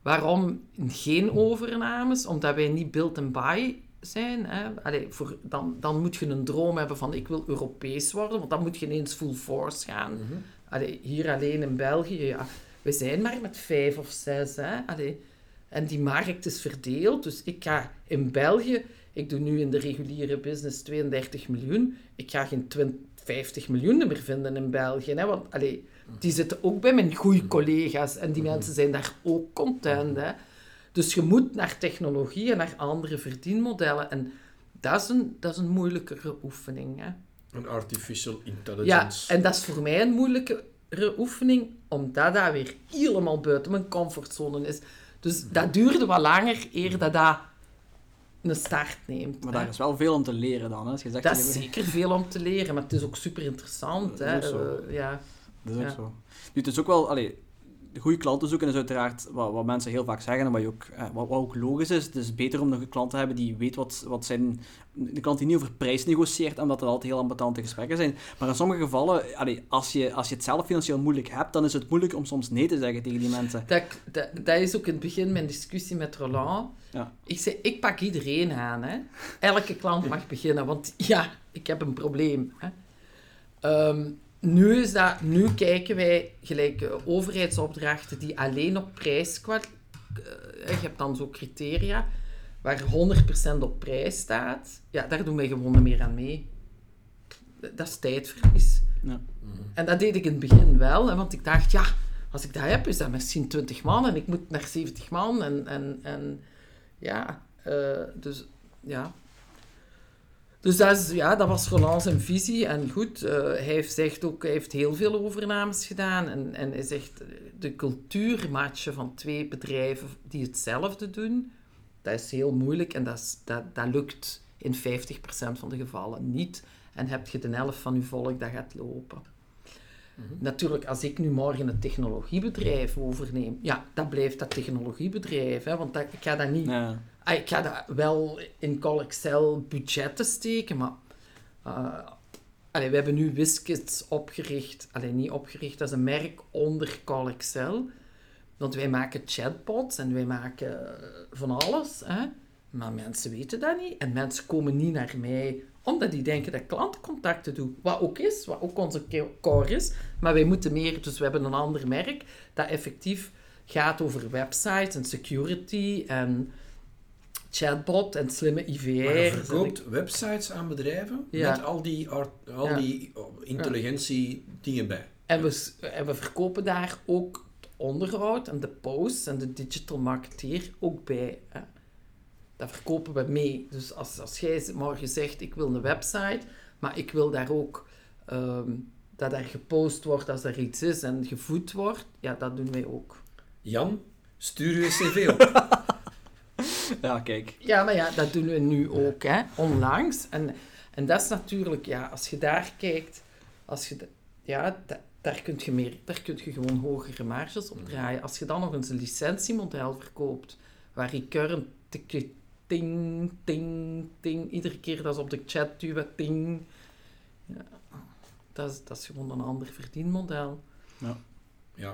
Waarom geen overnames? Omdat wij niet build and buy zijn. Hè? Allee, voor, dan, dan moet je een droom hebben van ik wil Europees worden, want dan moet je ineens full force gaan. Mhm. Allee, hier alleen in België, ja, we zijn maar met vijf of zes. Hè? Allee, en die markt is verdeeld. Dus ik ga in België, ik doe nu in de reguliere business 32 miljoen. Ik ga geen 20, 50 miljoen meer vinden in België. Hè? Want allee, die zitten ook bij mijn goede collega's en die mensen zijn daar ook content. Hè? Dus je moet naar technologie en naar andere verdienmodellen. En dat is een, dat is een moeilijkere oefening. Hè? Een artificial Ja, intelligence. en dat is voor mij een moeilijkere oefening, omdat dat weer helemaal buiten mijn comfortzone is. Dus dat duurde wat langer eer dat dat een start neemt. Maar hè. daar is wel veel om te leren dan. Hè. Je zegt, Dat is zeker veel om te leren, maar het is ook super interessant. Hè. Dat is zo. Eh, ja. Dat is ook Ja. zo. Nu, het is ook wel... Allee, de goede klanten zoeken is uiteraard wat, wat mensen heel vaak zeggen en wat, je ook, eh, wat, wat ook logisch is. Het is beter om een klant te hebben die weet wat, wat zijn... De klant die niet over prijs negocieert, omdat er altijd heel ambetante gesprekken zijn. Maar in sommige gevallen, allee, als, je, als je het zelf financieel moeilijk hebt, dan is het moeilijk om soms nee te zeggen tegen die mensen. Dat, dat, dat is ook in het begin mijn discussie met Roland. Ja. Ik zei, ik pak iedereen aan. Hè. Elke klant mag beginnen, want ja, ik heb een probleem. Hè. Ehm, nu, is dat, nu kijken wij gelijk eh, overheidsopdrachten die alleen op prijs... eh, je hebt dan zo criteria waar 100% op prijs staat. Ja, daar doen wij gewoon niet meer aan mee. Dat is tijdverlies. Ja. En dat deed ik in het begin wel, hè, want ik dacht, ja, als ik dat heb, is dat misschien 20 man en ik moet naar 70 man. En, en, en ja, eh, dus ja. Dus dat, is, ja, dat was Roland zijn visie. En goed, eh, hij heeft zegt ook, hij heeft heel veel overnames gedaan. En, en hij zegt, eh, de cultuurmatchen van twee bedrijven die hetzelfde doen, dat is heel moeilijk. En dat, is, dat, dat lukt in 50% van de gevallen niet. En heb je de helft van je volk dat gaat lopen. Natuurlijk, als ik nu morgen een technologiebedrijf overneem, ja, dan blijft dat technologiebedrijf. Hè, want dat, ik ga dat niet... Ja. Ah, ik ga dat wel in Call Excel budgetten steken, maar... allee, we hebben nu Wiskits opgericht. Alleen niet opgericht, is een merk onder Call Excel. Want wij maken chatbots en wij maken van alles. Hè? Maar mensen weten dat niet. En mensen komen niet naar mij omdat die denken dat klantcontacten doe. Wat ook is, wat ook onze core is. Maar wij moeten meer... Dus we hebben een ander merk dat effectief gaat over websites en security en chatbot en slimme IVR. Maar je verkoopt websites aan bedrijven Ja. met al die, art- al Ja. die oh, intelligentie dingen bij. En we, en we verkopen daar ook het onderhoud en de posts en de digital marketeer ook bij. Hè. Dat verkopen we mee. Dus als, als jij morgen zegt, ik wil een website, maar ik wil daar ook ehm, dat er gepost wordt als er iets is en gevoed wordt, ja, dat doen wij ook. Jan, stuur je cv op. ja, kijk. Ja, maar ja, dat doen we nu ook, hè, onlangs. En, en dat is natuurlijk, ja, als je daar kijkt, als je, ja, da- daar kun je meer, daar kun je gewoon hogere marges op draaien. Als je dan nog eens een licentiemodel verkoopt, waar recurrent ting, ting, ting, iedere keer dat ze op de chat duwen, ting. Ja, dat, is, dat is gewoon een ander verdienmodel. Ja.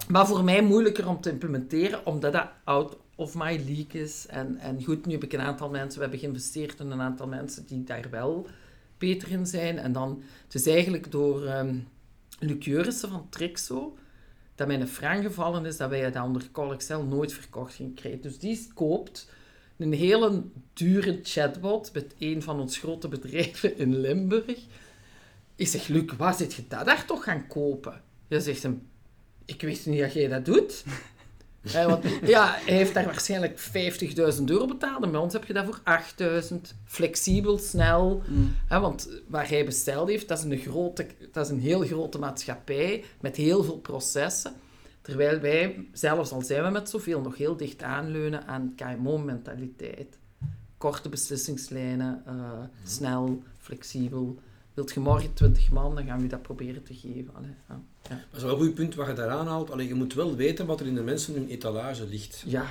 Maar voor mij moeilijker om te implementeren, omdat dat out of my league is. En, en goed, nu heb ik een aantal mensen, we hebben geïnvesteerd in een aantal mensen die daar wel beter in zijn. En dan, het is eigenlijk door ehm Luc Jurissen van Trixo, dat mij een frank gevallen is dat wij dat onder Call Excel nooit verkocht gingen krijgen. Dus die koopt een hele dure chatbot met een van ons grote bedrijven in Limburg. Ik zeg, Luc, waar zit je dat daar toch gaan kopen? Je zegt hem, ik wist niet dat jij dat doet. Eh, want, ja, hij heeft daar waarschijnlijk 50.000 euro betaald en bij ons heb je dat voor 8.000. Flexibel, snel. Mm. Want waar hij besteld heeft, dat is, een grote, dat is een heel grote maatschappij met heel veel processen. Terwijl wij, zelfs al zijn we met zoveel, nog heel dicht aanleunen aan KMO-mentaliteit. korte beslissingslijnen, eh, snel, flexibel. Wilt je morgen 20 man, dan gaan we dat proberen te geven. Allee, ja. Ja. Dat is wel een goed punt wat je daar aanhaalt. Alleen je moet wel weten wat er in de mensen hun etalage ligt. Ja.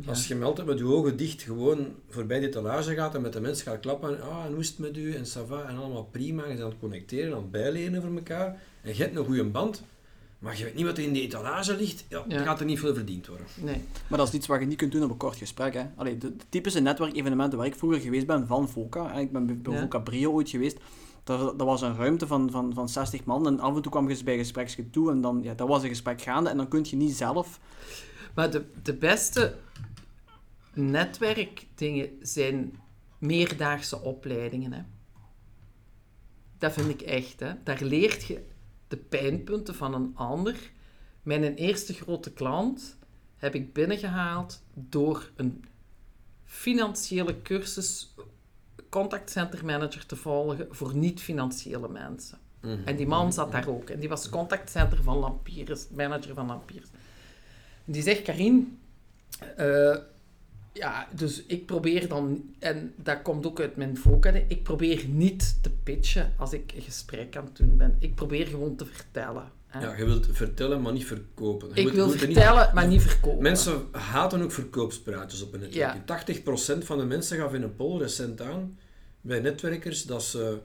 ja. Als je altijd met je ogen dicht gewoon voorbij de etalage gaat en met de mensen gaat klappen, ah, en hoe is het met u, en ça va, en allemaal prima, je bent aan het connecteren, aan het bijlenen voor elkaar, en je hebt een goede band, maar je weet niet wat er in die etalage ligt, ja, Ja. dan gaat er niet veel verdiend worden. Nee. Maar dat is iets wat je niet kunt doen op een kort gesprek. Hè. Allee, de, de typische netwerkevenementen waar ik vroeger geweest ben van VOCA, ik ben bij, bij Ja. VOCA Brio ooit geweest, dat was een ruimte van, van, van 60 man en af en toe kwam je bij gespreksje toe en dan ja, dat was een gesprek gaande en dan kun je niet zelf... Maar de, de beste netwerkdingen zijn meerdaagse opleidingen. Hè. Dat vind ik echt. Hè. Daar leert je de pijnpunten van een ander. Mijn eerste grote klant heb ik binnengehaald door een financiële cursus contactcenter manager te volgen voor niet-financiële mensen. En die man zat daar ook. En die was contactcenter van Lampiers, manager van Lampiers. En die zegt, Karin, eh, ja, dus ik probeer dan, en dat komt ook uit mijn hè, ik probeer niet te pitchen als ik een gesprek aan het doen ben. Ik probeer gewoon te vertellen. Hè. Ja, je wilt vertellen, maar niet verkopen. Je ik moet- wil je moet er niet- vertellen, maar niet verkopen. Mensen haten ook verkoopspraatjes op een netwerk. Ja. 80% van de mensen gaf in een poll recent aan bij netwerkers dat ze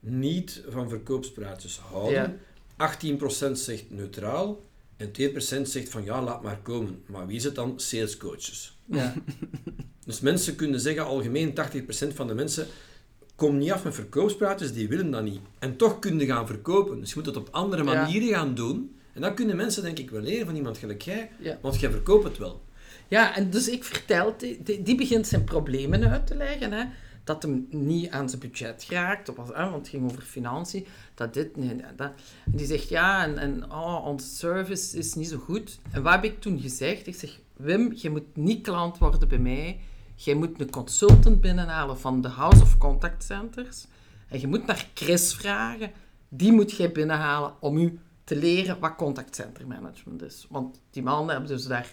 niet van verkoopspraatjes houden. Ja. 18% zegt neutraal en 2% zegt van ja, laat maar komen. Maar wie is het dan? Salescoaches. Ja. Dus mensen kunnen zeggen, algemeen 80% van de mensen kom niet af met verkoopspraatjes, die willen dat niet. En toch kun je gaan verkopen. Dus je moet het op andere Ja. manieren gaan doen. En dan kunnen mensen denk ik wel leren van iemand gelijk jij, Ja. want jij verkoopt het wel. Ja, en dus ik vertel, die, die, die begint zijn problemen uit te leggen. Hè. Dat hem niet aan zijn budget geraakt, of, was- hè, want het ging over financiën. Dat dit, nee, nee, dat. En die zegt, ja, en, en oh, onze service is niet zo goed. En wat heb ik toen gezegd? Ik zeg, Wim, je moet niet klant worden bij mij. Jij moet een consultant binnenhalen van de House of Contact Centers. En je moet naar Chris vragen. Die moet jij binnenhalen om u te leren wat contact center management is. Want die mannen hebben dus daar...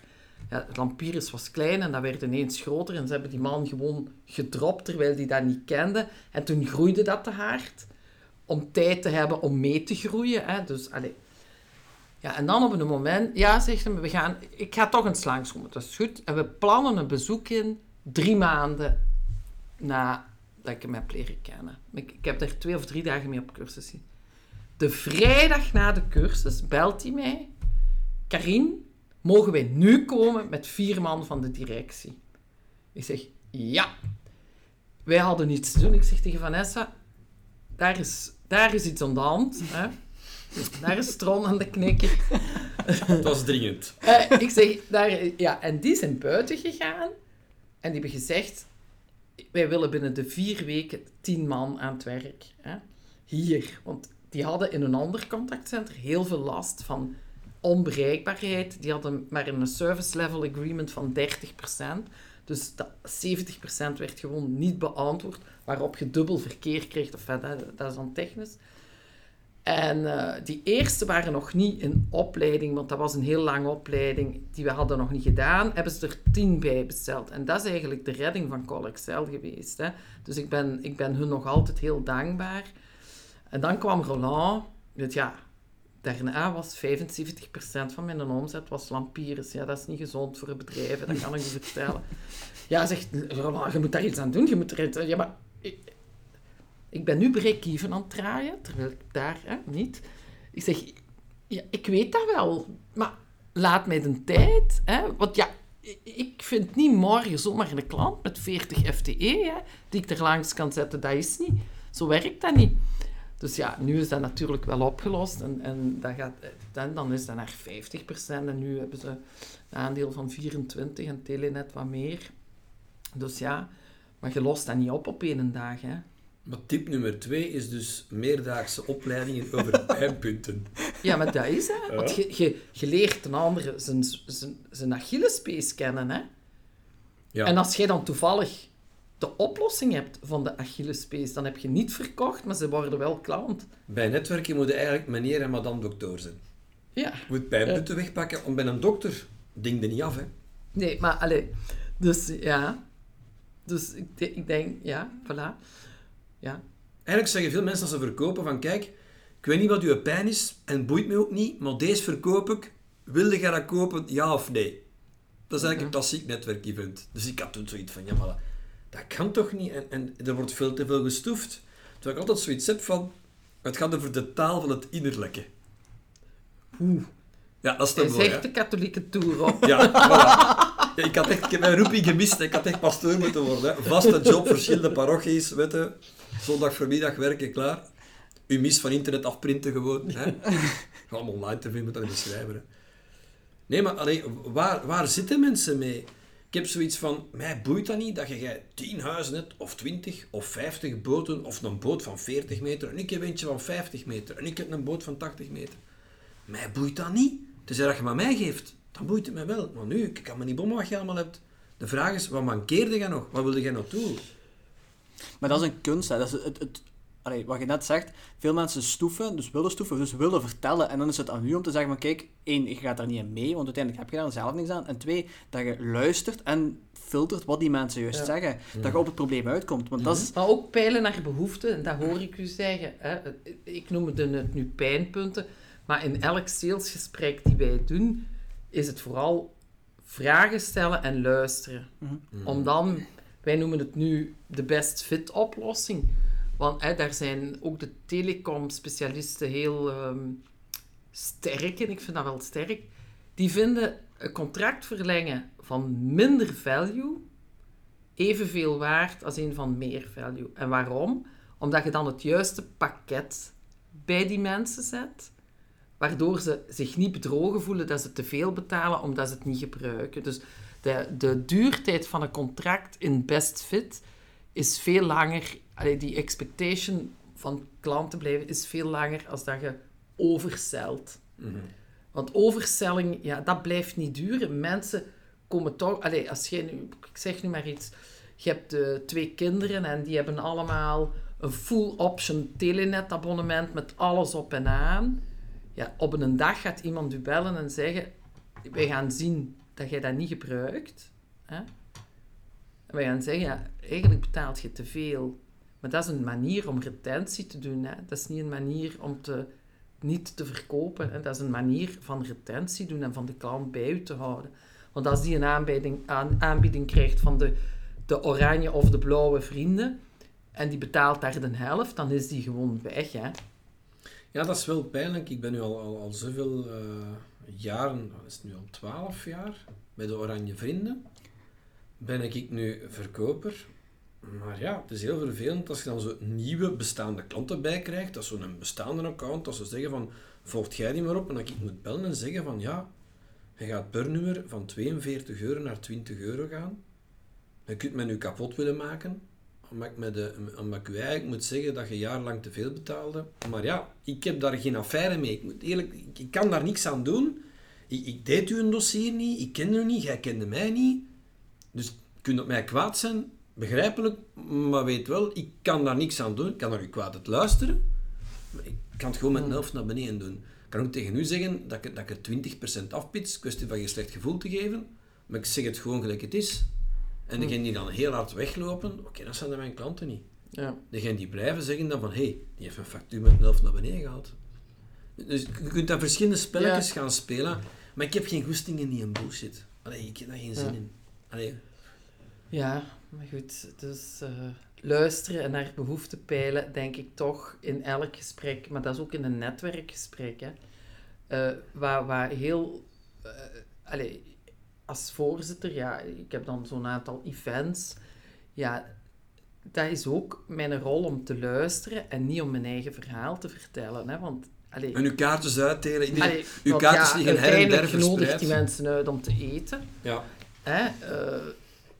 Ja, het was klein en dat werd ineens groter. En ze hebben die man gewoon gedropt, terwijl die dat niet kende. En toen groeide dat te hard. Om tijd te hebben om mee te groeien. Hè. Dus, allee. Ja, en dan op een moment... Ja, zegt hij, we gaan... Ik ga toch eens langskomen, dat is goed. En we plannen een bezoek in drie maanden na dat ik hem heb leren kennen. Ik, ik heb daar twee of drie dagen mee op cursus gezien. De vrijdag na de cursus belt hij mij. Karin, mogen wij nu komen met vier man van de directie? Ik zeg, ja. Wij hadden niets te doen. Ik zeg tegen Vanessa, daar is, daar is iets aan de hand. Hè? Daar is Tron aan de knikker. Het was dringend. Eh, ik zeg, daar, ja, en die zijn buiten gegaan. En die hebben gezegd, wij willen binnen de vier weken tien man aan het werk. Hè? Hier. Want die hadden in een ander contactcenter heel veel last van onbereikbaarheid. Die hadden maar een service level agreement van 30%. Dus dat 70% werd gewoon niet beantwoord, waarop je dubbel verkeer kreeg. Of, dat, dat is dan technisch. En eh, die eerste waren nog niet in opleiding, want dat was een heel lange opleiding die we hadden nog niet gedaan. Hebben ze er tien bij besteld. En dat is eigenlijk de redding van Colexcel geweest. Hè. Dus ik ben, ik ben hun nog altijd heel dankbaar. En dan kwam Roland. Dus ja, daarna was 75% van mijn omzet was Lampires. Ja, dat is niet gezond voor bedrijven, dat kan ik je vertellen. Ja, zegt Roland, je moet daar iets aan doen. Je moet er iets... Ja, maar... Ik, ben nu break-even aan het draaien, terwijl ik daar hè, niet. Ik zeg, ja, ik weet dat wel, maar laat mij de tijd. Hè, want ja, ik- vind niet morgen zomaar een klant met 40 FTE hè, die ik er langs kan zetten. Dat is niet. Zo werkt dat niet. Dus ja, nu is dat natuurlijk wel opgelost en, en dat gaat, dan, dan is dat naar 50%. En nu hebben ze een aandeel van 24 en Telenet wat meer. Dus ja, maar je lost dat niet op op één dag. Hè. Maar tip nummer twee is dus meerdaagse opleidingen over pijnpunten. Ja, maar dat is hè. Want je, je, je leert een andere zijn, zijn, zijn Achillespees kennen. Hè. Ja. En als jij dan toevallig de oplossing hebt van de Achillespees, dan heb je niet verkocht, maar ze worden wel klant. Bij netwerken moet je eigenlijk meneer en madame dokter zijn. Ja. Je moet pijnpunten wegpakken, want bij een dokter ding je niet af. Hè. Nee, maar allee. Dus ja. Dus ik, ik denk, ja, voilà. Ja. Eigenlijk zeggen veel mensen als ze verkopen van kijk, ik weet niet wat uw pijn is en het boeit me ook niet, maar deze verkoop ik. Wilde je dat kopen, ja of nee? Dat is eigenlijk een klassiek netwerkevent. Dus ik had toen zoiets van, ja maar dat kan toch niet? En, en er wordt veel te veel gestoefd. Terwijl ik altijd zoiets heb van, het gaat over de taal van het innerlijke. Oeh. Ja, dat is te mooi, zegt hè? de katholieke toer op. Ja, voilà. Ja, ik, had echt, ik heb mijn roeping gemist. Ik had echt pastoor moeten worden. Hè. Vaste job, verschillende parochies, weet je. Zondag voormiddag werken, klaar. Uw mis van internet afprinten gewoon. Hè. Gewoon online te vinden, moet dat beschrijven. Hè. Nee, maar allee, waar, waar zitten mensen mee? Ik heb zoiets van, mij boeit dat niet dat je jij 10 huizen hebt, of 20, of 50 boten, of een boot van 40 meter, en ik heb eentje van 50 meter, en ik heb een boot van 80 meter. Mij boeit dat niet. Tenzij dat je maar mij geeft, dan boeit het mij wel. Maar nu, ik kan me niet bommen wat je allemaal hebt. De vraag is, wat mankeerde jij nog? Wat wilde jij naartoe? Maar dat is een kunst, hè. Dat is het, het, allee, wat je net zegt, veel mensen stoeven, dus willen stoeven, dus willen vertellen. En dan is het aan u om te zeggen van, kijk, één, je gaat daar niet in mee, want uiteindelijk heb je daar zelf niks aan. En twee, dat je luistert en filtert wat die mensen juist Ja. zeggen. Dat je op het probleem uitkomt. Want dat is... Maar ook peilen naar behoeften, en dat hoor ik u zeggen. Hè. Ik noemde het nu pijnpunten, maar in elk salesgesprek die wij doen, is het vooral vragen stellen en luisteren. Om dan, wij noemen het nu de best fit oplossing. Want hè, daar zijn ook de telecom-specialisten heel ehm, sterk in. Ik vind dat wel sterk. Die vinden een contract verlengen van minder value evenveel waard als een van meer value. En waarom? Omdat je dan het juiste pakket bij die mensen zet, waardoor ze zich niet bedrogen voelen dat ze te veel betalen omdat ze het niet gebruiken. Dus de, de duurtijd van een contract in best fit is veel langer, allee, die expectation van klanten blijven is veel langer als dat je overstelt. Want overstelling, ja, dat blijft niet duren. Mensen komen toch... Allee, als jij nu... Ik zeg nu maar iets. Je hebt eh, twee kinderen en die hebben allemaal een full option telenet abonnement met alles op en aan. Ja, op een dag gaat iemand u bellen en zeggen... Wij gaan zien dat jij dat niet gebruikt. Hè? En wij gaan zeggen, ja, eigenlijk betaalt je te veel. Maar dat is een manier om retentie te doen. Hè? Dat is niet een manier om te, niet te verkopen. Dat is een manier van retentie doen en van de klant bij u te houden. Want als die een aanbieding, aan, aanbieding krijgt van de, de oranje of de blauwe vrienden, en die betaalt daar de helft, dan is die gewoon weg. Hè? Ja, dat is wel pijnlijk. Ik ben nu al, al, al zoveel eh, jaren, is het nu al 12 jaar, bij de Oranje Vrienden. Ben ik nu verkoper. Maar ja, het is heel vervelend als je dan zo nieuwe bestaande klanten bij krijgt. Dat is zo'n bestaande account, dat ze zeggen van, volgt jij die maar op? En dat ik moet bellen en zeggen van, ja, je gaat per nummer van 42 euro naar 20 euro gaan. Je kunt mij nu kapot willen maken, omdat ik, met de, omdat ik u eigenlijk moet zeggen dat je jarenlang te veel betaalde. Maar ja, ik heb daar geen affaire mee. Ik, moet eerlijk, ik, ik kan daar niks aan doen. Ik, ik deed u een dossier niet, ik kende u niet, jij kende mij niet. Dus je kunt op mij kwaad zijn, begrijpelijk, maar weet wel, ik kan daar niks aan doen. Ik kan naar u kwaad het luisteren, maar ik kan het gewoon met een helft naar beneden doen. Ik kan ook tegen u zeggen dat ik, dat ik er 20% afpits, kwestie van je slecht gevoel te geven, maar ik zeg het gewoon gelijk het is. En degenen die dan heel hard weglopen, oké, dat zijn dan mijn klanten niet. Ja. Degenen die blijven zeggen dan van, hé, hey, die heeft mijn factuur met een helft naar beneden gehaald. Dus je kunt daar verschillende spelletjes gaan spelen, maar ik heb geen goesting in die en bullshit. Allee, ik heb daar geen zin Ja. in. Allee, Ja, maar goed, dus eh, luisteren en naar behoeften peilen, denk ik toch in elk gesprek, maar dat is ook in een netwerkgesprek, hè, eh, waar, waar heel, eh, allee, als voorzitter, ja, ik heb dan zo'n aantal events, ja, dat is ook mijn rol om te luisteren en niet om mijn eigen verhaal te vertellen, hè, want, allee, en uw kaartjes uitdelen. Iedereen, allee, uw want kaartjes ja, liggen her en der verspreid. die mensen uit om te eten, Ja. hè, eh,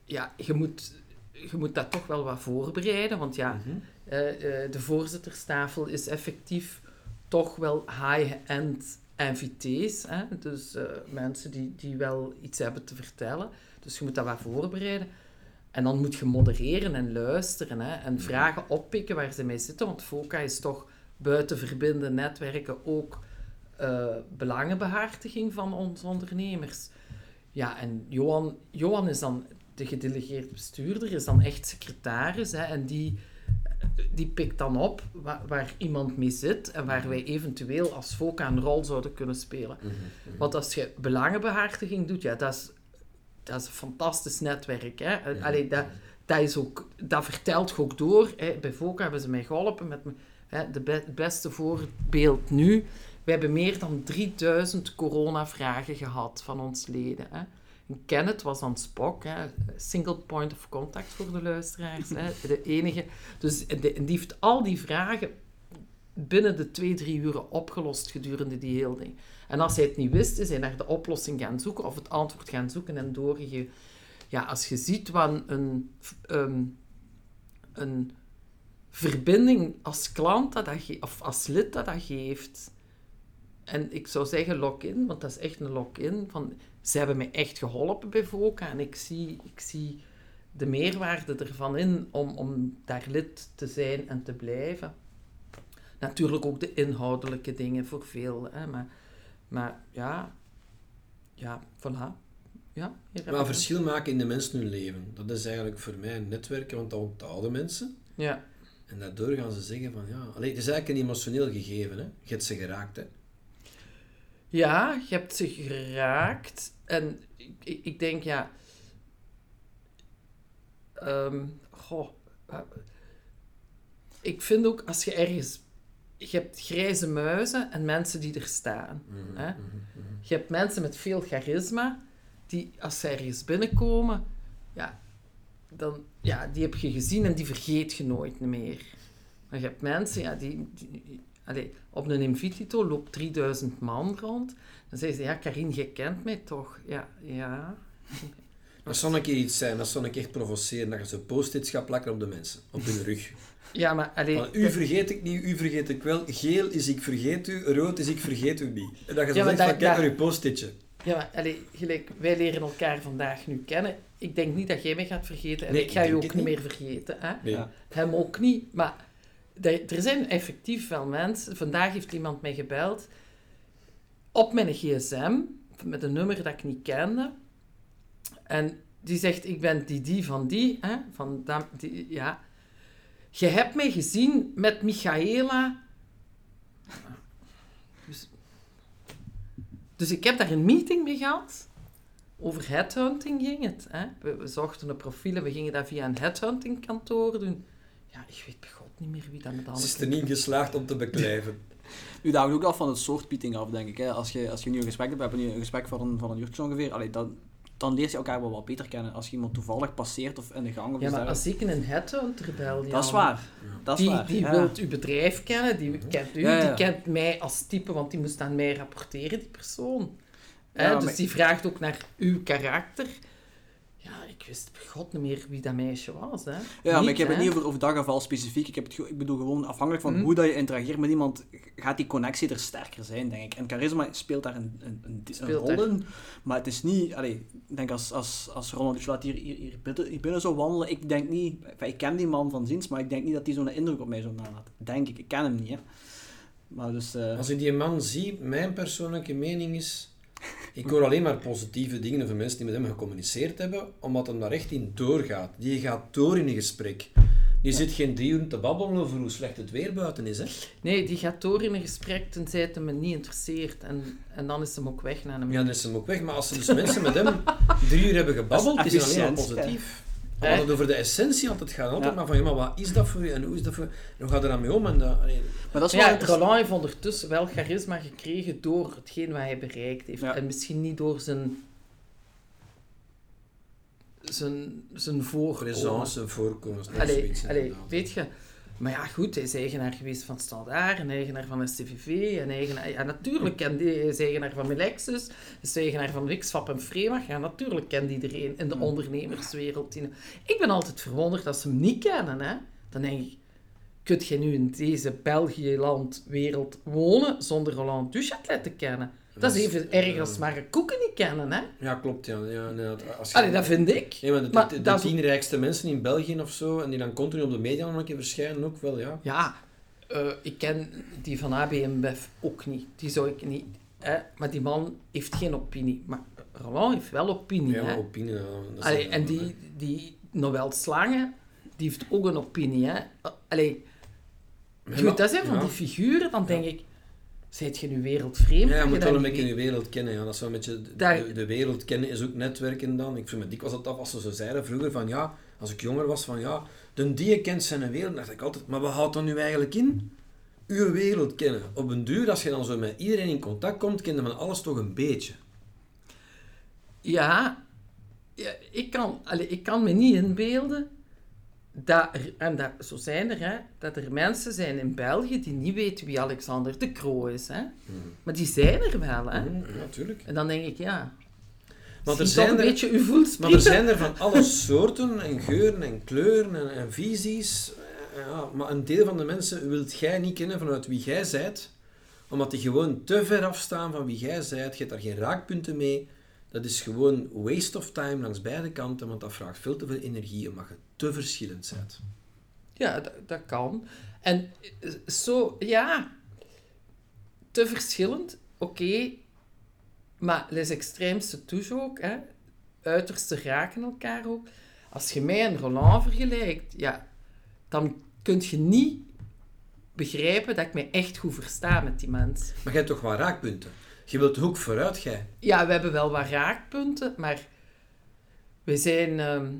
ja, je moet, je moet dat toch wel wat voorbereiden, want ja, Mhm. eh, eh, de voorzitterstafel is effectief toch wel high-end invitees. Hè? Dus eh, mensen die, die wel iets hebben te vertellen. Dus je moet dat wat voorbereiden. En dan moet je modereren en luisteren. Hè? En vragen oppikken waar ze mee zitten. Want FOCA is toch buiten verbinden netwerken ook eh, belangenbehartiging van onze ondernemers. Ja, en Johan, Johan is dan de gedelegeerd bestuurder is dan echt secretaris hè, en die, die pikt dan op waar, waar iemand mee zit en waar wij eventueel als FOCA een rol zouden kunnen spelen. Mhm, mhm. Want als je belangenbehartiging doet, ja, dat is, dat is een fantastisch netwerk. Hè? Ja. Allee, dat, dat, is ook, dat vertelt je ook door. Hè? Bij FOCA hebben ze mij geholpen met me- hè, de be- beste voorbeeld nu. We hebben meer dan 3000 coronavragen gehad van ons leden. Hè? En Kenneth was aan het spok, hè? single point of contact voor de luisteraars. Hè? De enige. Dus de, die heeft al die vragen binnen de twee, drie uren opgelost gedurende die hele ding. En als hij het niet wist, is hij naar de oplossing gaan zoeken of het antwoord gaan zoeken en doorgegeven. Ja, als je ziet wat een, ehm, een verbinding als klant dat dat ge- of als lid dat dat geeft. En ik zou zeggen lock-in, want dat is echt een lock-in. Van, ze hebben mij echt geholpen bij VOCA en ik zie, ik zie de meerwaarde ervan in om, om daar lid te zijn en te blijven. Natuurlijk ook de inhoudelijke dingen voor veel, hè, maar, maar ja, ja, voilà. Ja, Maar verschil maken in de mensen hun leven. Dat is eigenlijk voor mij netwerken, want dat onthouden mensen. Ja, En daardoor gaan ze zeggen van ja... Allee, het is eigenlijk een emotioneel gegeven, hè. Je hebt ze geraakt, hè. Ja, je hebt ze geraakt. En ik, ik, denk, ja... ehm, goh. eh, ik vind ook, als je ergens... Je hebt grijze muizen en mensen die er staan. Mhm, Hè? mhm, mhm. Je hebt mensen met veel charisma, die als ze ergens binnenkomen, ja, dan, ja, die heb je gezien en die vergeet je nooit meer. Maar je hebt mensen, ja, die... die allee, op een Invitito loopt 3000 man rond. Dan zeggen ze, ja, Karin, je kent mij toch? Ja, ja. Dat zou een keer iets zijn, dat zou ik echt provoceren, dat je zo post-its gaat plakken op de mensen, op hun rug. Ja, maar... U vergeet ik niet, u vergeet ik wel, geel is ik vergeet u, rood is ik vergeet u niet. En dat je zo Ja, zegt van, kijk naar uw post-itje. Ja, maar allee, gelijk, wij leren elkaar vandaag nu kennen. Ik denk niet dat jij mij gaat vergeten en Nee, ik ga je ook niet meer vergeten. Hè? Nee. Hem ook niet. Maar er zijn effectief wel mensen. Vandaag heeft iemand mij gebeld op mijn gsm met een nummer dat ik niet kende. En die zegt, ik ben die die van die. Hè? Van dat, ja. Je hebt mij gezien met Michaela. Dus, dus ik heb daar een meeting mee gehad. Over headhunting ging het. Hè? We, zochten een profiel en we gingen dat via een headhunting kantoor doen. Ja, ik weet bij god niet meer wie dat met Ze is er niet geslaagd om te beklijven. Nu daagt ook af van het soort meeting af, denk ik. Hè. Als, je, als je nu een gesprek hebt, we hebben nu een gesprek van een, van een uurtje ongeveer, allee, dan, dan leer je elkaar wel wat beter kennen. Als je iemand toevallig passeert of in de gang of Ja, maar als ik een headhunter bel... Dat is waar. Dat is Die, waar. die ja. wilt uw bedrijf kennen, die kent u, Ja, ja. die kent mij als type, want die moest aan mij rapporteren, die persoon. Ja, Hè, maar- dus die vraagt ook naar uw karakter. Ik wist bij god niet meer wie dat meisje was. Hè. Ja, maar ik heb het niet over, over dat geval specifiek. Ik, heb het, ik bedoel gewoon afhankelijk van Mhm. hoe dat je interageert met iemand, gaat die connectie er sterker zijn, denk ik. En charisma speelt daar een, een, een, een rol in. Maar het is niet... Allee, ik denk als, als, als Ronald hier, hier, hier, binnen, hier binnen zou wandelen, ik denk niet... enfin, ik ken die man van ziens, maar ik denk niet dat hij zo'n indruk op mij zou nalaten. Denk ik. Ik ken hem niet, hè. Maar dus... eh, Als ik die man zie, mijn persoonlijke mening is... Ik hoor alleen maar positieve dingen over mensen die met hem gecommuniceerd hebben, omdat hem daar echt in doorgaat. Die gaat door in een gesprek. Die zit geen drie uur te babbelen over hoe slecht het weer buiten is. Hè? Nee, die gaat door in een gesprek tenzij het hem niet interesseert. En, en dan is hem ook weg naar een Ja, dan is hem ook weg. Maar als er dus mensen met hem drie uur hebben gebabbeld, is is het alleen maar positief. Ja. Omdat het over de essentie altijd gaat. Altijd Ja. maar van, ja, maar wat is dat voor u en hoe is dat voor? En hoe gaat er dan mee om? En dat, maar dat is wel Ja, interessant. Roland heeft ondertussen wel charisma gekregen door hetgeen wat hij bereikt heeft. Ja. En misschien niet door zijn... zijn, zijn voorkomens, dat is Allee, zoiets. allee, inderdaad. weet je... Maar ja, goed, hij is eigenaar geweest van Standaard, en eigenaar van STVV, en eigenaar... Ja, natuurlijk kent hij, hij is eigenaar van Melexus, is eigenaar van Wixfap en Fremag. Ja, natuurlijk kent iedereen in de ondernemerswereld. Ik ben altijd verwonderd dat ze hem niet kennen, hè. Dan denk ik, kun je nu in deze België-land wereld wonen zonder Roland Duchâtelet te kennen? Dat is even erg als eh, maar koeken niet kennen, hè. Ja, klopt. Ja. Ja, inderdaad. Als je- Allee, dat vind ik. Maar de, Maar de, de dat is- tien rijkste mensen in België of zo, en die dan continu op de media nog een keer verschijnen, ook wel, ja. Ja, eh, ik ken die van ABM Bef ook niet. Die zou ik niet... Hè? Maar die man heeft geen opinie. Maar Roland heeft wel opinie. Ja, hè? opinie. ja, Allee, en die, die Noël Slangen, die heeft ook een opinie. Hè? Allee, je moet dat zijn van ja. die figuren, dan denk ik, zijt je nu wereldvreemd? Ja, je dat moet dat wel een beetje je wereld kennen. Ja. Dat is wel een beetje de, de, de wereld kennen is ook netwerken dan. Ik vind me dikwijls dat af als ze zo zeiden vroeger van ja, als ik jonger was van ja, de die kent zijn wereld. Dan dacht ik altijd, maar wat houdt dan nu eigenlijk in? Uw wereld kennen. Op een duur, als je dan zo met iedereen in contact komt, ken je van alles toch een beetje. Ja, ja ik, kan, allee, ik kan me niet inbeelden dat er, en dat, zo zijn er, hè, dat er mensen zijn in België die niet weten wie Alexander de Croo is. Hè? Maar die zijn er wel. Hè? Ja, natuurlijk. En dan denk ik, ja, Maar maar er zijn een er- beetje uw Maar voelspieren. er zijn er van alle soorten en geuren en kleuren en, en visies. Eh, Ja, maar een deel van de mensen wilt jij niet kennen vanuit wie jij zijt, omdat die gewoon te ver afstaan van wie jij zijt. Je hebt daar geen raakpunten mee. Dat is gewoon waste of time langs beide kanten, want dat vraagt veel te veel energie omdat je te verschillend bent. Ja, dat, dat kan. En eh, zo, ja, te verschillend, oké. maar les extreemste touche ook, hè. Uiterste raken elkaar ook. Als je mij en Roland vergelijkt, ja, dan kun je niet begrijpen dat ik mij echt goed versta met die mens. Maar jij hebt toch wel raakpunten? Je wilt ook vooruit, jij? Ja, we hebben wel wat raakpunten, maar we zijn ehm,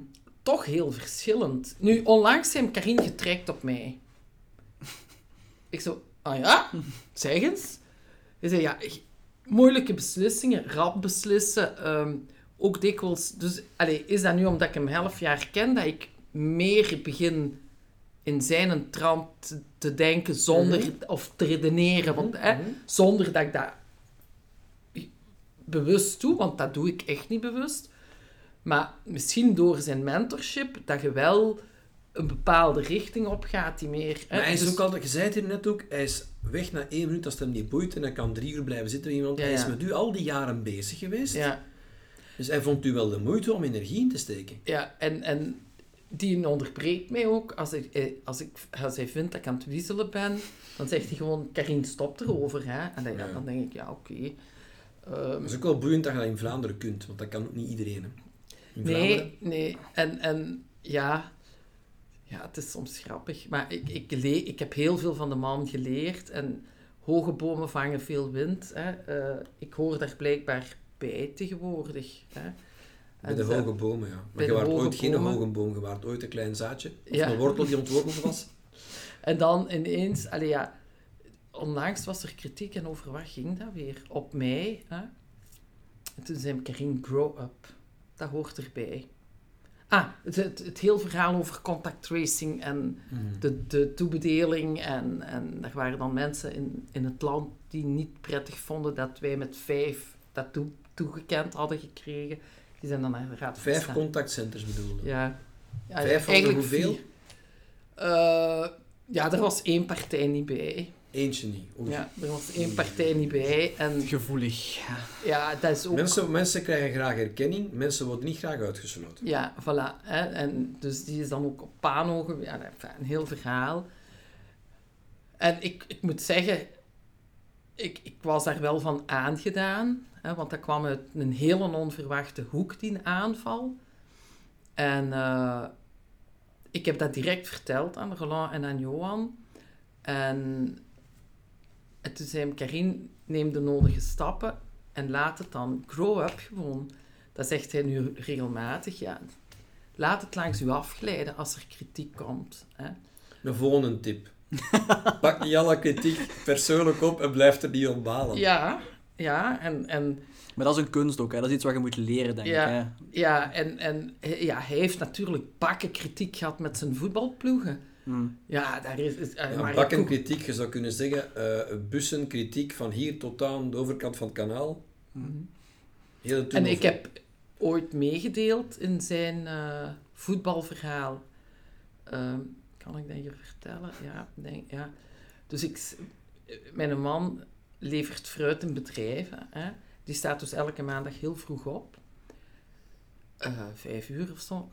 toch heel verschillend. Nu, onlangs heeft Karin getrekt op mij. Ik zo, ah ja, zeg eens. Hij zei, ja, moeilijke beslissingen, rap beslissen, ehm, ook dikwijls... Dus, allee, is dat nu omdat ik hem half jaar ken, dat ik meer begin in zijn trant te, te denken zonder, of te redeneren, want, hè, zonder dat ik dat bewust doe, want dat doe ik echt niet bewust. Maar misschien door zijn mentorship, dat je wel een bepaalde richting op gaat die meer... hè, Maar hij is dus- ook altijd, je zei het hier net ook, hij is weg na één minuut als het hem niet boeit en hij kan drie uur blijven zitten met iemand. Ja, Hij is ja. met u al die jaren bezig geweest. Ja, Dus hij vond u wel de moeite om energie in te steken. ja en, en die onderbreekt mij ook. Als, ik, eh, als, ik, als hij vindt dat ik aan het wiezelen ben, dan zegt hij gewoon, Karin, stop erover. Hè? En dan, ja, dan denk ik, ja, oké. Het is ook wel boeiend dat je dat in Vlaanderen kunt, want dat kan ook niet iedereen. Hè. In Nee, Vlaanderen. nee. En, en ja, ja, het is soms grappig. Maar ik, ik, le- ik heb heel veel van de man geleerd. En hoge bomen vangen veel wind. Hè. Eh, ik hoor daar blijkbaar bij tegenwoordig. Hè. Bij de hoge bomen, ja. bij Maar je waart ooit geen hoge boom, je waart ooit een klein zaadje. Of Ja. een wortel die ontworteld was. En dan ineens, allee, ja, onlangs was er kritiek en over wat ging dat weer? Op mij. Hè? En toen zei Karin, grow up. Dat hoort erbij. Ah, het, het, het hele verhaal over contact tracing en de, de toebedeling. En, en er waren dan mensen in, in het land die niet prettig vonden dat wij met vijf dat toe, toegekend hadden gekregen. Die zijn dan naar de raad Vijf contactcenters bedoelde. Ja. ja Vijf eigenlijk hoeveel? Eh, ja, er was één partij niet bij. Eentje niet. Oei. Ja, er was één partij niet bij. En Gevoelig. ja, dat is ook... Mensen, mensen krijgen graag erkenning, mensen worden niet graag uitgesloten. Ja, voilà. Hè. En dus die is dan ook op Pano geweest. Ja, een heel verhaal. En ik, ik moet zeggen, ik, ik was daar wel van aangedaan. Hè, want dat kwam uit een hele onverwachte hoek, die aanval. En eh, ik heb dat direct verteld aan Roland en aan Johan. En, en toen zei hem, Karin, neem de nodige stappen en laat het dan grow up gewoon. Dat zegt hij nu regelmatig. Ja. Laat het langs u afglijden als er kritiek komt. Hè. Een volgende tip. Pak niet alle kritiek persoonlijk op en blijf er niet op balen. Ja, ja, en, en, Maar dat is een kunst ook, hè. dat is iets wat je moet leren, denk Ja. ik. Hè. ja, en, en ja, hij heeft natuurlijk bakken kritiek gehad met zijn voetbalploegen. Hmm. Ja, daar is... is eh, Ja, bakken kritiek, je zou kunnen zeggen, eh bussen kritiek van hier tot aan de overkant van het kanaal. Hele En ik heb ooit meegedeeld in zijn eh, voetbalverhaal. Ehm, kan ik dat hier vertellen? Ja, denk, ja. Dus ik, mijn man levert fruit in bedrijven. Hè. Die staat dus elke maandag heel vroeg op. Eh, vijf uur of zo.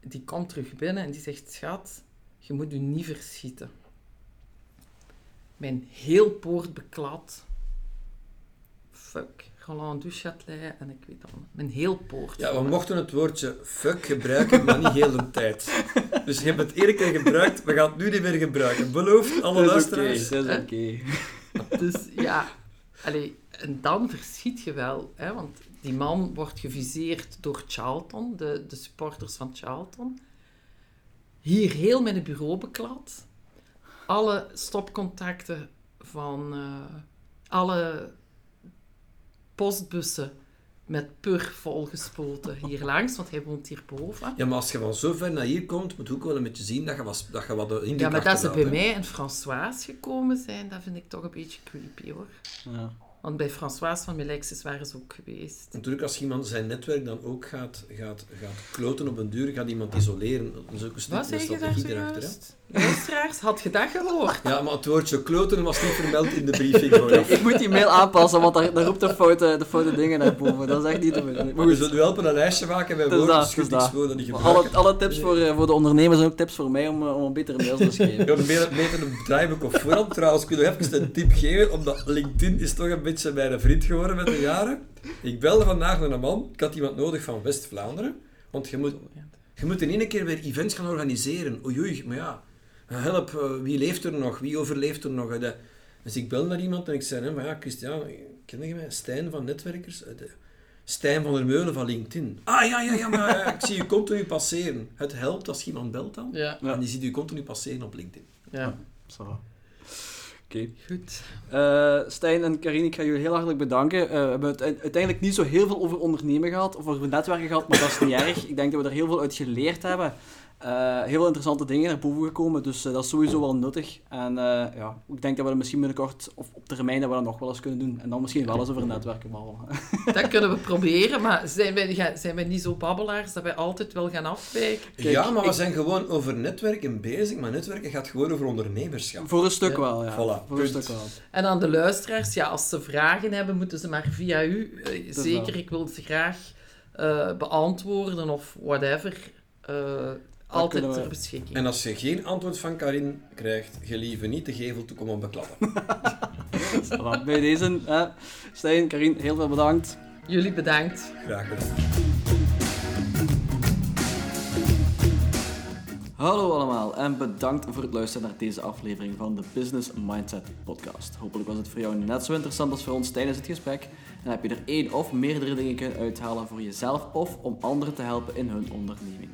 Die komt terug binnen en die zegt, schat, je moet je niet verschieten. Mijn heel poort beklad. fuck, Roland Duchâtelet en ik weet dan een heel poort. Ja, we mochten het woordje fuck gebruiken, maar niet heel de tijd. Dus je hebt het eerder keer gebruikt, we gaan het nu niet meer gebruiken. Beloofd, alle Dat is oké, luisteraars. dat is oké. Dus ja, allee, en dan verschiet je wel, hè, want die man wordt geviseerd door Charlton, de, de supporters van Charlton. Hier heel mijn bureau beklad. Alle stopcontacten van eh, alle postbussen met pur volgespoten hier langs, want hij woont hierboven. Ja, maar als je van zo ver naar hier komt, moet je ook wel een beetje zien dat je wat, dat je wat in Ja, maar dat ze bij mij en François gekomen zijn, dat vind ik toch een beetje creepy hoor. Ja. Want bij François van Melexis waren ze ook geweest. Natuurlijk, als iemand zijn netwerk dan ook gaat, gaat, gaat kloten op een duur, gaat iemand isoleren. Stuk Wat zeg je daar erachter. Luisteraars, had je dat gehoord? Ja, maar het woordje kloten was niet vermeld in de briefing. Hoor. Ik moet die mail aanpassen, want daar, daar roept de foute, de foute dingen naar boven. Dat is echt niet te doen. Maar We zullen helpen een lijstje maken dat, dus je niks dat. die alle, gebruiken. alle tips voor, eh, voor de ondernemers zijn ook tips voor mij om, eh, om een betere mails te schrijven. Ja, meer, meer een draaiboek op voorhand. Trouwens, ik wil nog even een tip geven, omdat LinkedIn is toch een beetje mijn vriend geworden met de jaren. Ik belde vandaag naar een man. Ik had iemand nodig van West-Vlaanderen. Want je moet, je moet in één keer weer events gaan organiseren. Oei, oei, maar ja. Help, eh, wie leeft er nog? Wie overleeft er nog? De- Dus ik bel naar iemand en ik zei hem van, ja, Christian, ken je mij? Stijn van Netwerkers? Eh, de- Stijn van der Meulen van LinkedIn. Ah, ja, ja, ja, maar eh, ik zie je continu passeren. Het helpt als je iemand belt dan. Ja. En die ziet je continu passeren op LinkedIn. ja. Zo. Oké. Goed. Eh, Stijn en Karin, ik ga jullie heel hartelijk bedanken. Eh, we hebben het uiteindelijk niet zo heel veel over ondernemen gehad, of over netwerken gehad, maar dat is niet erg. Ik denk dat we er heel veel uit geleerd hebben. Eh, heel veel interessante dingen naar boven gekomen, dus eh, dat is sowieso wel nuttig. En eh, ja, ik denk dat we dat misschien binnenkort, of op termijn, dat we dat nog wel eens kunnen doen. En dan misschien wel eens over netwerken babbelen. Dat kunnen we proberen, maar zijn wij, zijn wij niet zo babbelaars dat wij altijd wel gaan afwijken? Ja, maar we ik- zijn gewoon over netwerken bezig, maar netwerken gaat gewoon over ondernemerschap. Voor een stuk Ja. wel, ja. Voilà, Voor een stuk wel. En aan de luisteraars, ja, als ze vragen hebben, moeten ze maar via u. is zeker, wel. ik wil ze graag eh, beantwoorden of whatever. eh, altijd we- ter beschikking. En als je geen antwoord van Karin krijgt, gelieve niet de gevel toe komen beklappen. Voilà, Bij deze, hè. Stijn, Karin, heel veel bedankt. Jullie bedankt. Graag gedaan. Hallo allemaal en bedankt voor het luisteren naar deze aflevering van de Business Mindset Podcast. Hopelijk was het voor jou net zo interessant als voor ons tijdens het gesprek en heb je er één of meerdere dingen kunnen uithalen voor jezelf of om anderen te helpen in hun onderneming.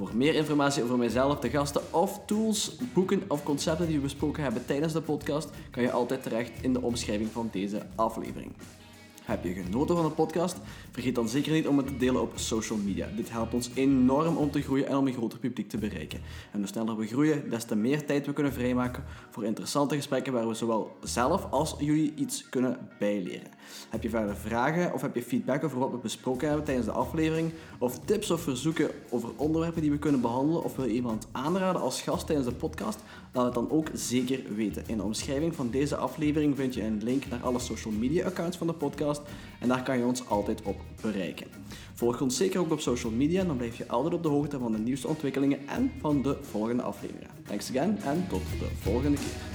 Voor meer informatie over mijzelf, de gasten of tools, boeken of concepten die we besproken hebben tijdens de podcast, kan je altijd terecht in de omschrijving van deze aflevering. Heb je genoten van de podcast? Vergeet dan zeker niet om het te delen op social media. Dit helpt ons enorm om te groeien en om een groter publiek te bereiken. En hoe sneller we groeien, des te meer tijd we kunnen vrijmaken voor interessante gesprekken waar we zowel zelf als jullie iets kunnen bijleren. Heb je verder vragen of heb je feedback over wat we besproken hebben tijdens de aflevering? Of tips of verzoeken over onderwerpen die we kunnen behandelen? Of wil je iemand aanraden als gast tijdens de podcast? Laat het dan ook zeker weten. In de omschrijving van deze aflevering vind je een link naar alle social media accounts van de podcast en daar kan je ons altijd op bereiken. Volg ons zeker ook op social media, dan blijf je altijd op de hoogte van de nieuwste ontwikkelingen en van de volgende afleveringen. Thanks again en tot de volgende keer.